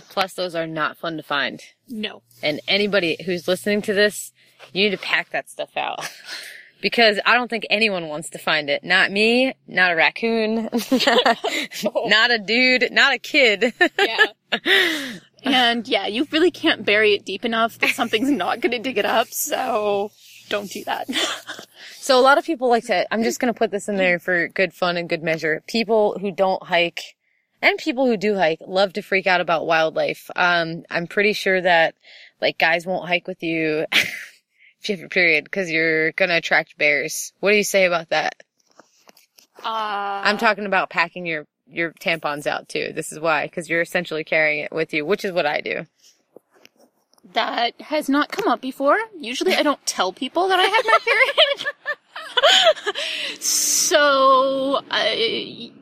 Plus, those are not fun to find. No. And anybody who's listening to this, you need to pack that stuff out. Because I don't think anyone wants to find it. Not me, not a raccoon, not a dude, not a kid. Yeah. and yeah, you really can't bury it deep enough that something's not going to dig it up. So don't do that. so a lot of people like to, I'm just going to put this in there for good fun and good measure. People who don't hike and people who do hike love to freak out about wildlife. Um, I'm pretty sure that like guys won't hike with you if you have your period because you're going to attract bears. What do you say about that? Uh, I'm talking about packing your your tampons out too. This is why, because you're essentially carrying it with you, which is what I do. that has not come up before. Usually I don't tell people that I have my period. so, I,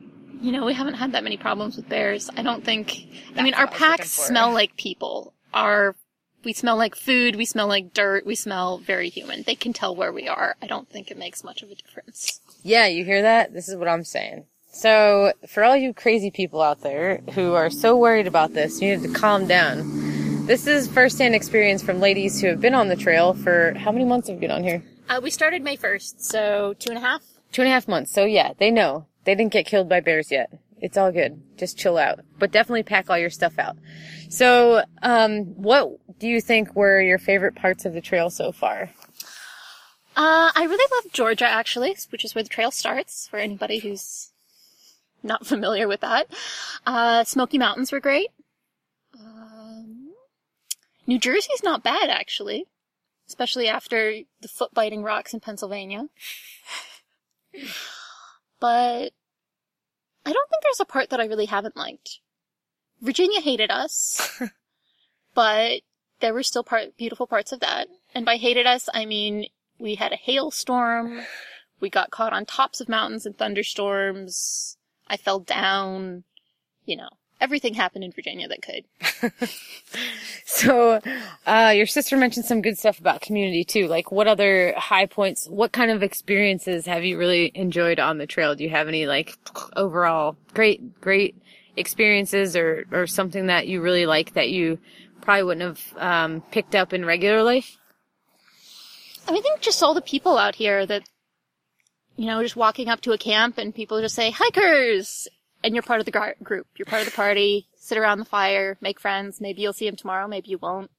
you know, we haven't had that many problems with bears. I don't think, I mean, our what I was looking packs smell like people. Our we smell like food. We smell like dirt. We smell very human. They can tell where we are. I don't think it makes much of a difference. Yeah, you hear that? This is what I'm saying. So, for all you crazy people out there who are so worried about this, you need to calm down. This is firsthand experience from ladies who have been on the trail for how many months have you been on here? Uh, we started May first, so two and a half. Two and a half months. So yeah, they know. They didn't get killed by bears yet. It's all good. Just chill out. But definitely pack all your stuff out. So, um, what do you think were your favorite parts of the trail so far? Uh, I really love Georgia actually, which is where the trail starts. For anybody who's not familiar with that, uh, Smoky Mountains were great. Um, New Jersey's not bad actually, especially after the foot biting rocks in Pennsylvania. But I don't think there's a part that I really haven't liked. Virginia hated us, but there were still part beautiful parts of that. And by hated us, I mean we had a hailstorm. We got caught on tops of mountains in thunderstorms. I fell down. You know, everything happened in Virginia that could. So, uh, your sister mentioned some good stuff about community too. Like, what other high points, what kind of experiences have you really enjoyed on the trail? Do you have any, like, overall great, great experiences or, or something that you really like that you probably wouldn't have, um, picked up in regular life? I mean, I think just all the people out here that, you know, just walking up to a camp and people just say, hikers! And you're part of the gr- group. You're part of the party. Sit around the fire, make friends. Maybe you'll see them tomorrow, maybe you won't.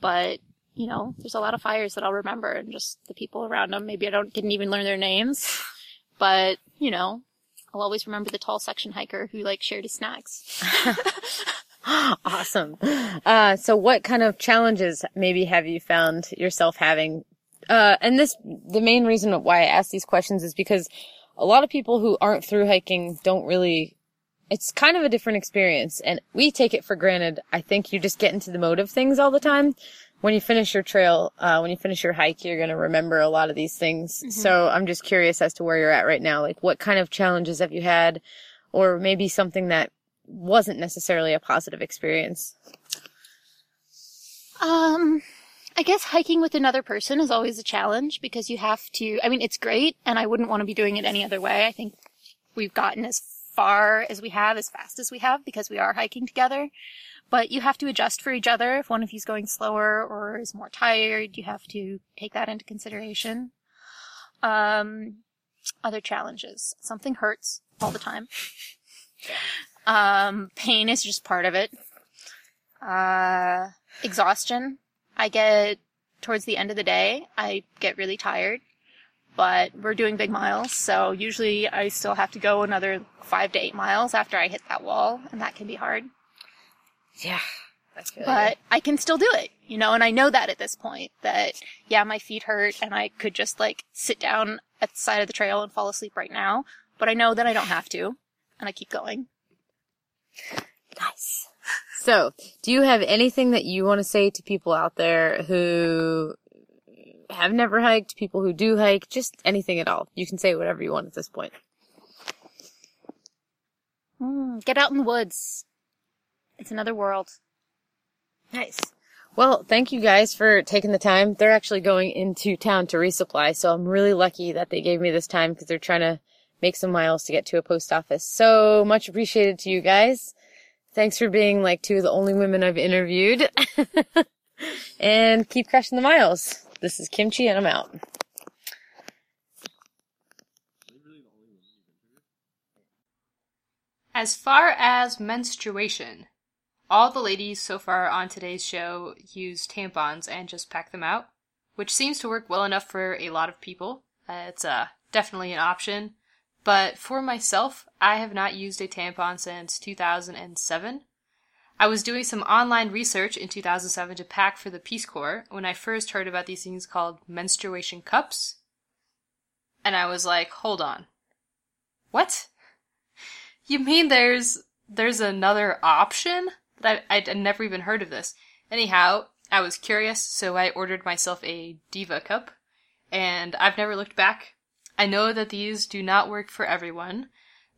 But, you know, there's a lot of fires that I'll remember and just the people around them. Maybe I don't, didn't even learn their names. But, you know, I'll always remember the tall section hiker who, like, shared his snacks. Awesome. Uh, so what kind of challenges maybe have you found yourself having? Uh, and this, the main reason why I ask these questions is because a lot of people who aren't through hiking don't really, it's kind of a different experience and we take it for granted. I think you just get into the mode of things all the time. When you finish your trail, uh, when you finish your hike, you're going to remember a lot of these things. So I'm just curious as to where you're at right now. Like what kind of challenges have you had or maybe something that wasn't necessarily a positive experience? Um, I guess hiking with another person is always a challenge because you have to, I mean, it's great and I wouldn't want to be doing it any other way. I think we've gotten as far as we have, as fast as we have because we are hiking together. But you have to adjust for each other. If one of you's going slower or is more tired, you have to take that into consideration. Um, other challenges. Something hurts all the time. Um, pain is just part of it. Uh, exhaustion. I get towards the end of the day, I get really tired, but we're doing big miles, so usually I still have to go another five to eight miles after I hit that wall, and that can be hard. Yeah. That's really But I can still do it, you know, and I know that at this point that, yeah, my feet hurt and I could just like sit down at the side of the trail and fall asleep right now, but I know that I don't have to, and I keep going. Nice. So, do you have anything that you want to say to people out there who have never hiked, people who do hike, just anything at all? You can say whatever you want at this point. Mm, get out in the woods. It's another world. Nice. Well, thank you guys for taking the time. They're actually going into town to resupply, so I'm really lucky that they gave me this time because they're trying to make some miles to get to a post office. So much appreciated to you guys. Thanks for being like two of the only women I've interviewed. and keep crushing the miles. This is Kimchi and I'm out. As far as menstruation, all the ladies so far on today's show use tampons and just pack them out, which seems to work well enough for a lot of people. Uh, it's uh, definitely an option. But for myself, I have not used a tampon since 2007. I was doing some online research in 2007 to pack for the Peace Corps when I first heard about these things called menstruation cups. And I was like, hold on. What? You mean there's there's another option? That I, I'd never even heard of this. Anyhow, I was curious, so I ordered myself a Diva cup, and I've never looked back. I know that these do not work for everyone,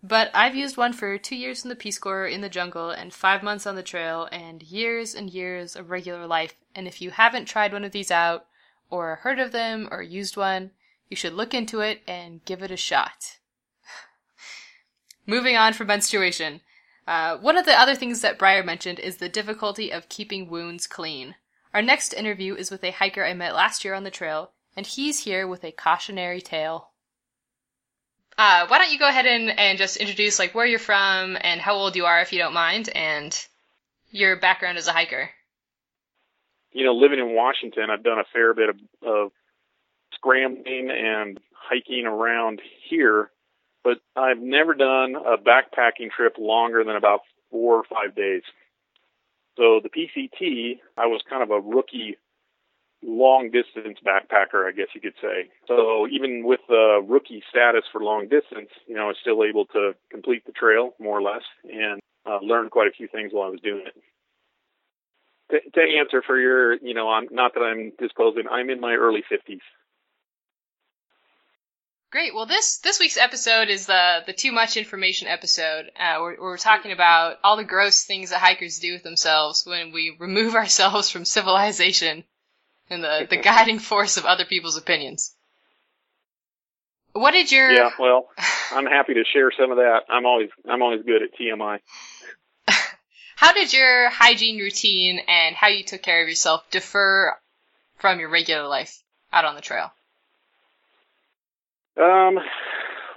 But I've used one for two years in the Peace Corps in the jungle and five months on the trail and years and years of regular life. And if you haven't tried one of these out, or heard of them, or used one, you should look into it and give it a shot. Moving on from menstruation. Uh, one of the other things that Briar mentioned is the difficulty of keeping wounds clean. Our next interview is with a hiker I met last year on the trail, and he's here with a cautionary tale. Uh, why don't you go ahead and, and just introduce like where you're from and how old you are if you don't mind, and your background as a hiker. You know, living in Washington, I've done a fair bit of, of scrambling and hiking around here, but I've never done a backpacking trip longer than about four or five days. So the PCT, I was kind of a rookie long distance backpacker, I guess you could say. So even with the rookie status for long distance, you know, I was still able to complete the trail more or less and uh, learn quite a few things while I was doing it. To, to answer for your, you know, I'm not that I'm disclosing, I'm in my early 50s. Great. Well, this this week's episode is the the too much information episode. Uh, where we're talking about all the gross things that hikers do with themselves when we remove ourselves from civilization and the the guiding force of other people's opinions. What did your Yeah, well, I'm happy to share some of that. I'm always I'm always good at TMI. how did your hygiene routine and how you took care of yourself differ from your regular life out on the trail? Um,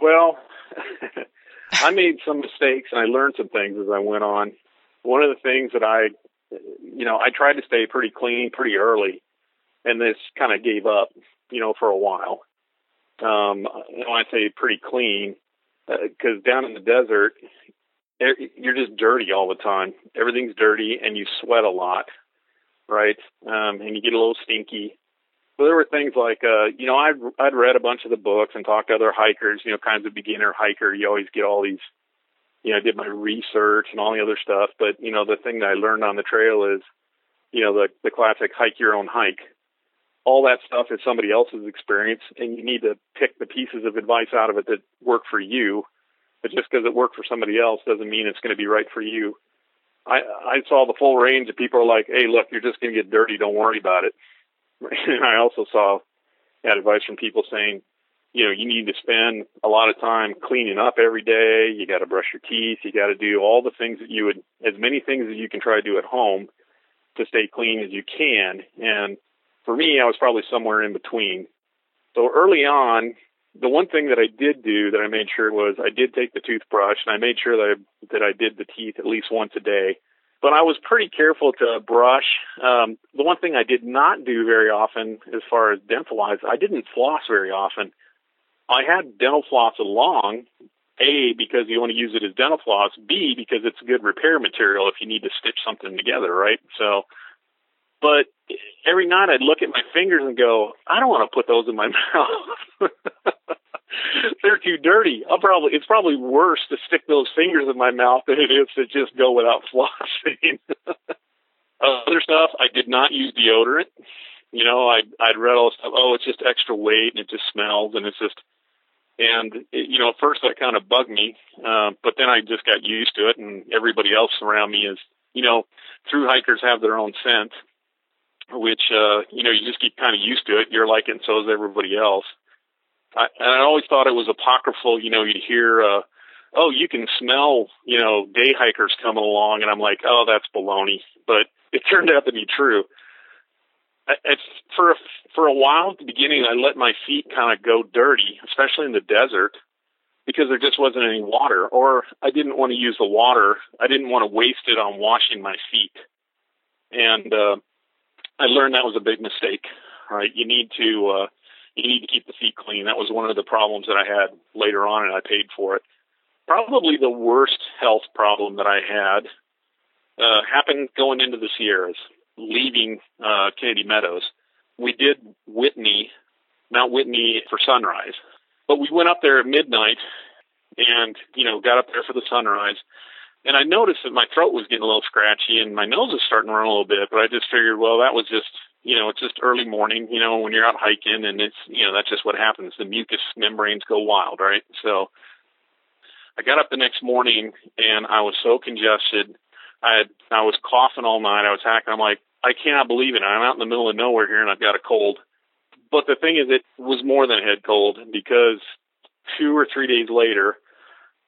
well, I made some mistakes and I learned some things as I went on. One of the things that I, you know, I tried to stay pretty clean pretty early, and this kind of gave up, you know, for a while. Um, know, I say pretty clean because uh, down in the desert, you're just dirty all the time. Everything's dirty, and you sweat a lot, right? Um, and you get a little stinky. So there were things like, uh, you know, I'd I'd read a bunch of the books and talked to other hikers. You know, kind of beginner hiker. You always get all these, you know, I did my research and all the other stuff. But you know, the thing that I learned on the trail is, you know, the the classic hike your own hike. All that stuff is somebody else's experience, and you need to pick the pieces of advice out of it that work for you. But just because it worked for somebody else doesn't mean it's going to be right for you. I I saw the full range of people are like, hey, look, you're just going to get dirty. Don't worry about it. And I also saw advice from people saying, you know, you need to spend a lot of time cleaning up every day. You got to brush your teeth. You got to do all the things that you would, as many things as you can try to do at home to stay clean as you can. And for me, I was probably somewhere in between. So early on, the one thing that I did do that I made sure was I did take the toothbrush and I made sure that I, that I did the teeth at least once a day but I was pretty careful to brush. Um, the one thing I did not do very often, as far as dental wise, I didn't floss very often. I had dental floss along, A, because you want to use it as dental floss, B, because it's good repair material if you need to stitch something together, right? So, but every night I'd look at my fingers and go, I don't want to put those in my mouth. they're too dirty. I'll probably it's probably worse to stick those fingers in my mouth than it is to just go without flossing. Other stuff, I did not use deodorant. You know, I I'd read all this stuff. Oh, it's just extra weight and it just smells and it's just. And it, you know, at first that kind of bugged me, uh, but then I just got used to it, and everybody else around me is, you know, through hikers have their own scent, which uh, you know you just get kind of used to it. You're like it, and so is everybody else. I, and I always thought it was apocryphal. You know, you'd hear, uh, "Oh, you can smell," you know, day hikers coming along, and I'm like, "Oh, that's baloney." But it turned out to be true. I, It's for a, for a while at the beginning, I let my feet kind of go dirty, especially in the desert, because there just wasn't any water, or I didn't want to use the water. I didn't want to waste it on washing my feet, and uh, I learned that was a big mistake. Right, you need to uh, you need to keep the feet clean. That was one of the problems that I had later on, and I paid for it. Probably the worst health problem that I had uh, happened going into the Sierras, leaving uh, Kennedy Meadows. We did Whitney, Mount Whitney for sunrise, but we went up there at midnight and you know got up there for the sunrise. And I noticed that my throat was getting a little scratchy and my nose was starting to run a little bit, but I just figured, well, that was just you know, it's just early morning, you know, when you're out hiking and it's, you know, that's just what happens. The mucous membranes go wild, right? So I got up the next morning and I was so congested. I had I was coughing all night. I was hacking. I'm like, I cannot believe it. I'm out in the middle of nowhere here and I've got a cold. But the thing is, it was more than a head cold because two or three days later,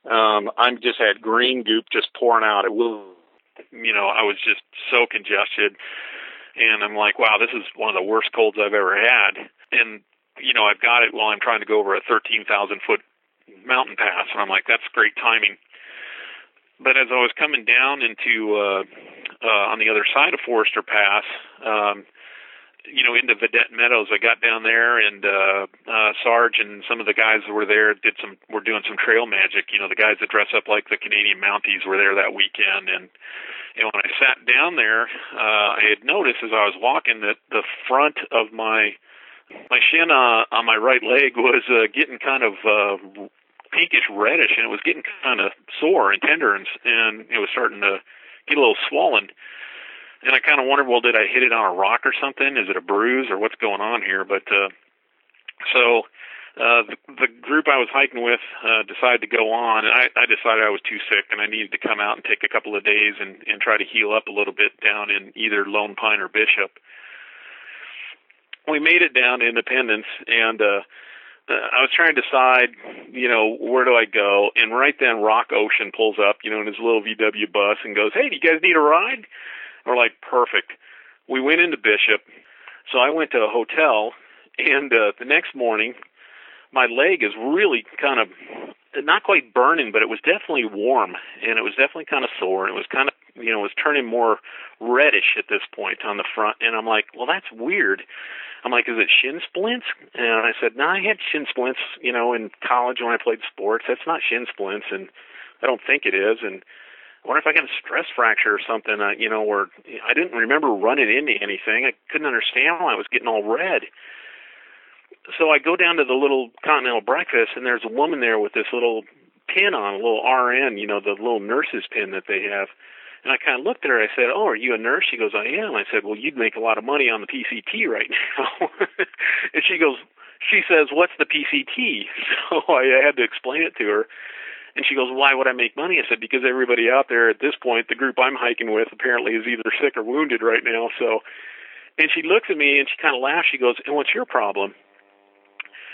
um, I just had green goop just pouring out. It was, you know, I was just so congested, and I'm like, wow, this is one of the worst colds I've ever had. And you know, I've got it while I'm trying to go over a 13,000 foot mountain pass, and I'm like, that's great timing. But as I was coming down into uh, uh, on the other side of Forester Pass, um, you know, into Vidette Meadows. I got down there, and uh, uh, Sarge and some of the guys that were there did some. were doing some trail magic. You know, the guys that dress up like the Canadian Mounties were there that weekend, and and when I sat down there, uh, I had noticed as I was walking that the front of my my shin uh, on my right leg was uh, getting kind of uh, pinkish reddish, and it was getting kind of sore and tender, and, and it was starting to get a little swollen and I kind of wondered, well, did I hit it on a rock or something? Is it a bruise or what's going on here? But uh, so uh, the, the group I was hiking with uh, decided to go on, and I, I decided I was too sick and I needed to come out and take a couple of days and, and try to heal up a little bit down in either Lone Pine or Bishop. We made it down to Independence, and uh, uh, I was trying to decide, you know, where do I go? And right then, Rock Ocean pulls up, you know, in his little VW bus and goes, "Hey, do you guys need a ride?" We're like, perfect. We went into Bishop. So I went to a hotel, and uh, the next morning, my leg is really kind of not quite burning, but it was definitely warm, and it was definitely kind of sore, and it was kind of you know it was turning more reddish at this point on the front, and I'm like, well, that's weird. I'm like, is it shin splints? And I said, no, I had shin splints, you know, in college when I played sports. That's not shin splints, and I don't think it is. And I wonder if I got a stress fracture or something, uh, you know, or I didn't remember running into anything. I couldn't understand why I was getting all red. So I go down to the little continental breakfast, and there's a woman there with this little pin on, a little RN, you know, the little nurse's pin that they have. And I kind of looked at her. I said, "Oh, are you a nurse?" She goes, "I am." I said, "Well, you'd make a lot of money on the PCT right now." and she goes, she says, "What's the PCT?" So I had to explain it to her. And she goes, Why would I make money? I said, Because everybody out there at this point, the group I'm hiking with, apparently is either sick or wounded right now. So, and she looks at me and she kind of laughs. She goes, And what's your problem?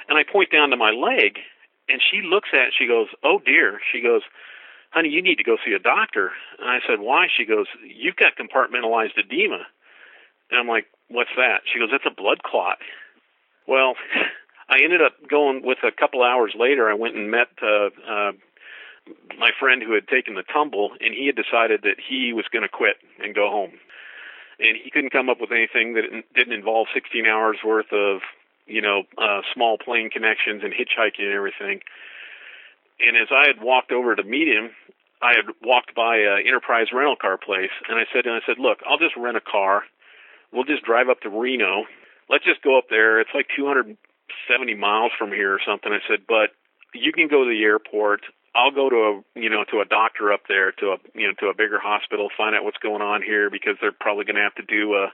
And I point down to my leg and she looks at it. She goes, Oh dear. She goes, Honey, you need to go see a doctor. And I said, Why? She goes, You've got compartmentalized edema. And I'm like, What's that? She goes, That's a blood clot. Well, I ended up going with a couple hours later. I went and met uh, uh, my friend who had taken the tumble, and he had decided that he was going to quit and go home. And he couldn't come up with anything that didn't involve 16 hours worth of, you know, uh, small plane connections and hitchhiking and everything. And as I had walked over to meet him, I had walked by a Enterprise rental car place, and I said, and I said, look, I'll just rent a car. We'll just drive up to Reno. Let's just go up there. It's like 270 miles from here or something. I said, but you can go to the airport. I'll go to a you know to a doctor up there to a you know to a bigger hospital, find out what's going on here because they're probably going to have to do a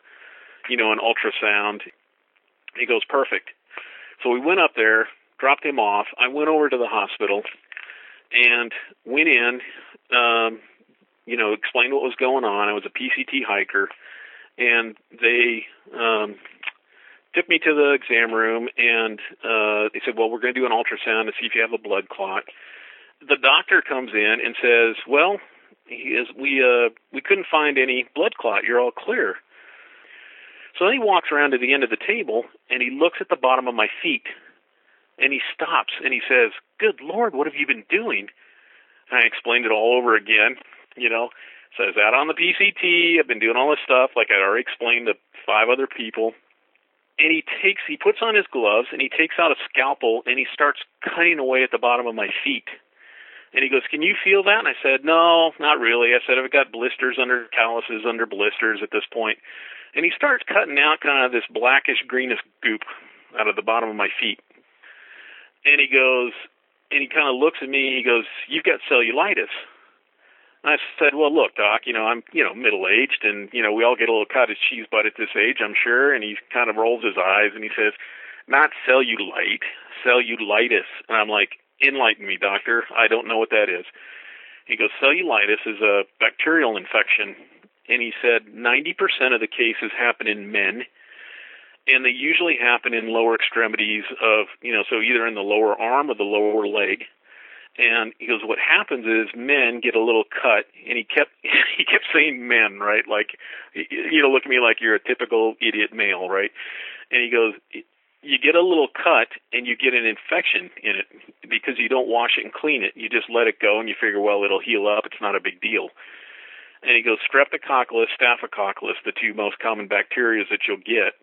you know an ultrasound. He goes perfect. So we went up there, dropped him off. I went over to the hospital and went in. Um, you know, explained what was going on. I was a PCT hiker, and they um, took me to the exam room and uh, they said, "Well, we're going to do an ultrasound to see if you have a blood clot." The doctor comes in and says, "Well, he is, we uh, we couldn't find any blood clot. You're all clear." So then he walks around to the end of the table and he looks at the bottom of my feet, and he stops and he says, "Good Lord, what have you been doing?" And I explained it all over again. You know, says out on the PCT. I've been doing all this stuff like I'd already explained to five other people. And he takes, he puts on his gloves and he takes out a scalpel and he starts cutting away at the bottom of my feet and he goes, Can you feel that? And I said, No, not really. I said, I've got blisters under calluses under blisters at this point. And he starts cutting out kind of this blackish greenish goop out of the bottom of my feet. And he goes, and he kind of looks at me. He goes, "You've got cellulitis." And I said, "Well, look, doc. You know, I'm you know middle aged, and you know we all get a little cottage cheese butt at this age, I'm sure." And he kind of rolls his eyes and he says, "Not cellulite, cellulitis." And I'm like, enlighten me, doctor. I don't know what that is. He goes, cellulitis is a bacterial infection. And he said 90% of the cases happen in men. And they usually happen in lower extremities of, you know, so either in the lower arm or the lower leg. And he goes, what happens is men get a little cut, and he kept he kept saying men, right? Like, you know, look at me like you're a typical idiot male, right? And he goes, you get a little cut and you get an infection in it because you don't wash it and clean it. You just let it go and you figure, well, it'll heal up. It's not a big deal. And he goes, streptococcus, staphylococcus, the two most common bacteria that you'll get.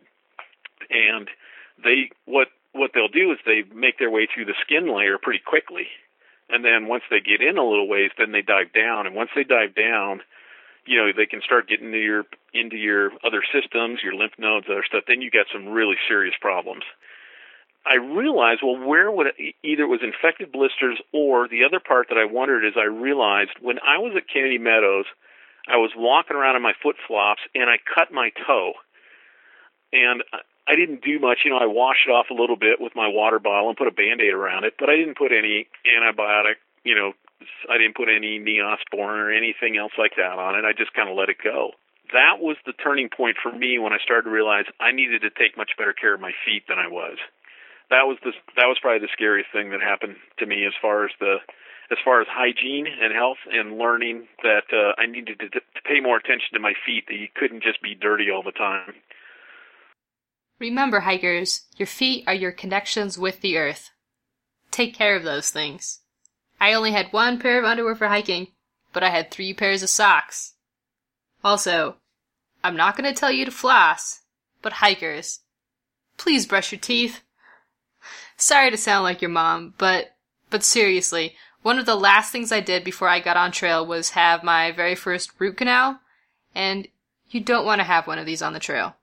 And they, what, what they'll do is they make their way through the skin layer pretty quickly and then once they get in a little ways, then they dive down. And once they dive down, you know, they can start getting into your into your other systems, your lymph nodes, other stuff. Then you got some really serious problems. I realized, well, where would it, either it was infected blisters or the other part that I wondered is I realized when I was at Kennedy Meadows, I was walking around in my flip flops and I cut my toe. And I didn't do much. You know, I washed it off a little bit with my water bottle and put a band-aid around it, but I didn't put any antibiotic, you know, I didn't put any neosporin or anything else like that on it. I just kind of let it go. That was the turning point for me when I started to realize I needed to take much better care of my feet than I was. That was the that was probably the scariest thing that happened to me as far as the as far as hygiene and health and learning that uh, I needed to, to pay more attention to my feet that you couldn't just be dirty all the time. Remember, hikers, your feet are your connections with the earth. Take care of those things. I only had one pair of underwear for hiking, but I had three pairs of socks. Also, I'm not going to tell you to floss, but hikers, please brush your teeth. Sorry to sound like your mom, but but seriously, one of the last things I did before I got on trail was have my very first root canal, and you don't want to have one of these on the trail.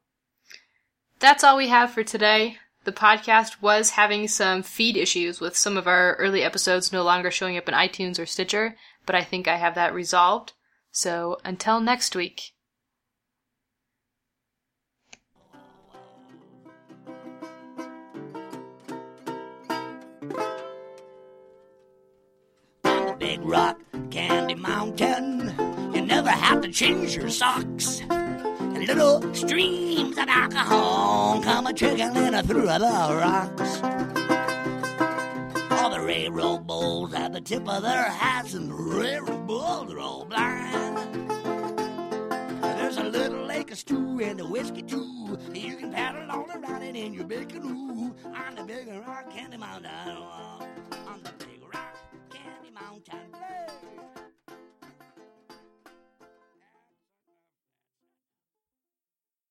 That's all we have for today. The podcast was having some feed issues with some of our early episodes no longer showing up in iTunes or Stitcher, but I think I have that resolved. So until next week. On the big rock, Candy Mountain, you never have to change your socks little streams of alcohol come a trickling through the rocks. All the railroad bulls at the tip of their hats, and the railroad bulls are all blind. There's a little lake of stew and a whiskey too. You can paddle all around it in your big canoe on the big rock candy mountain. On the big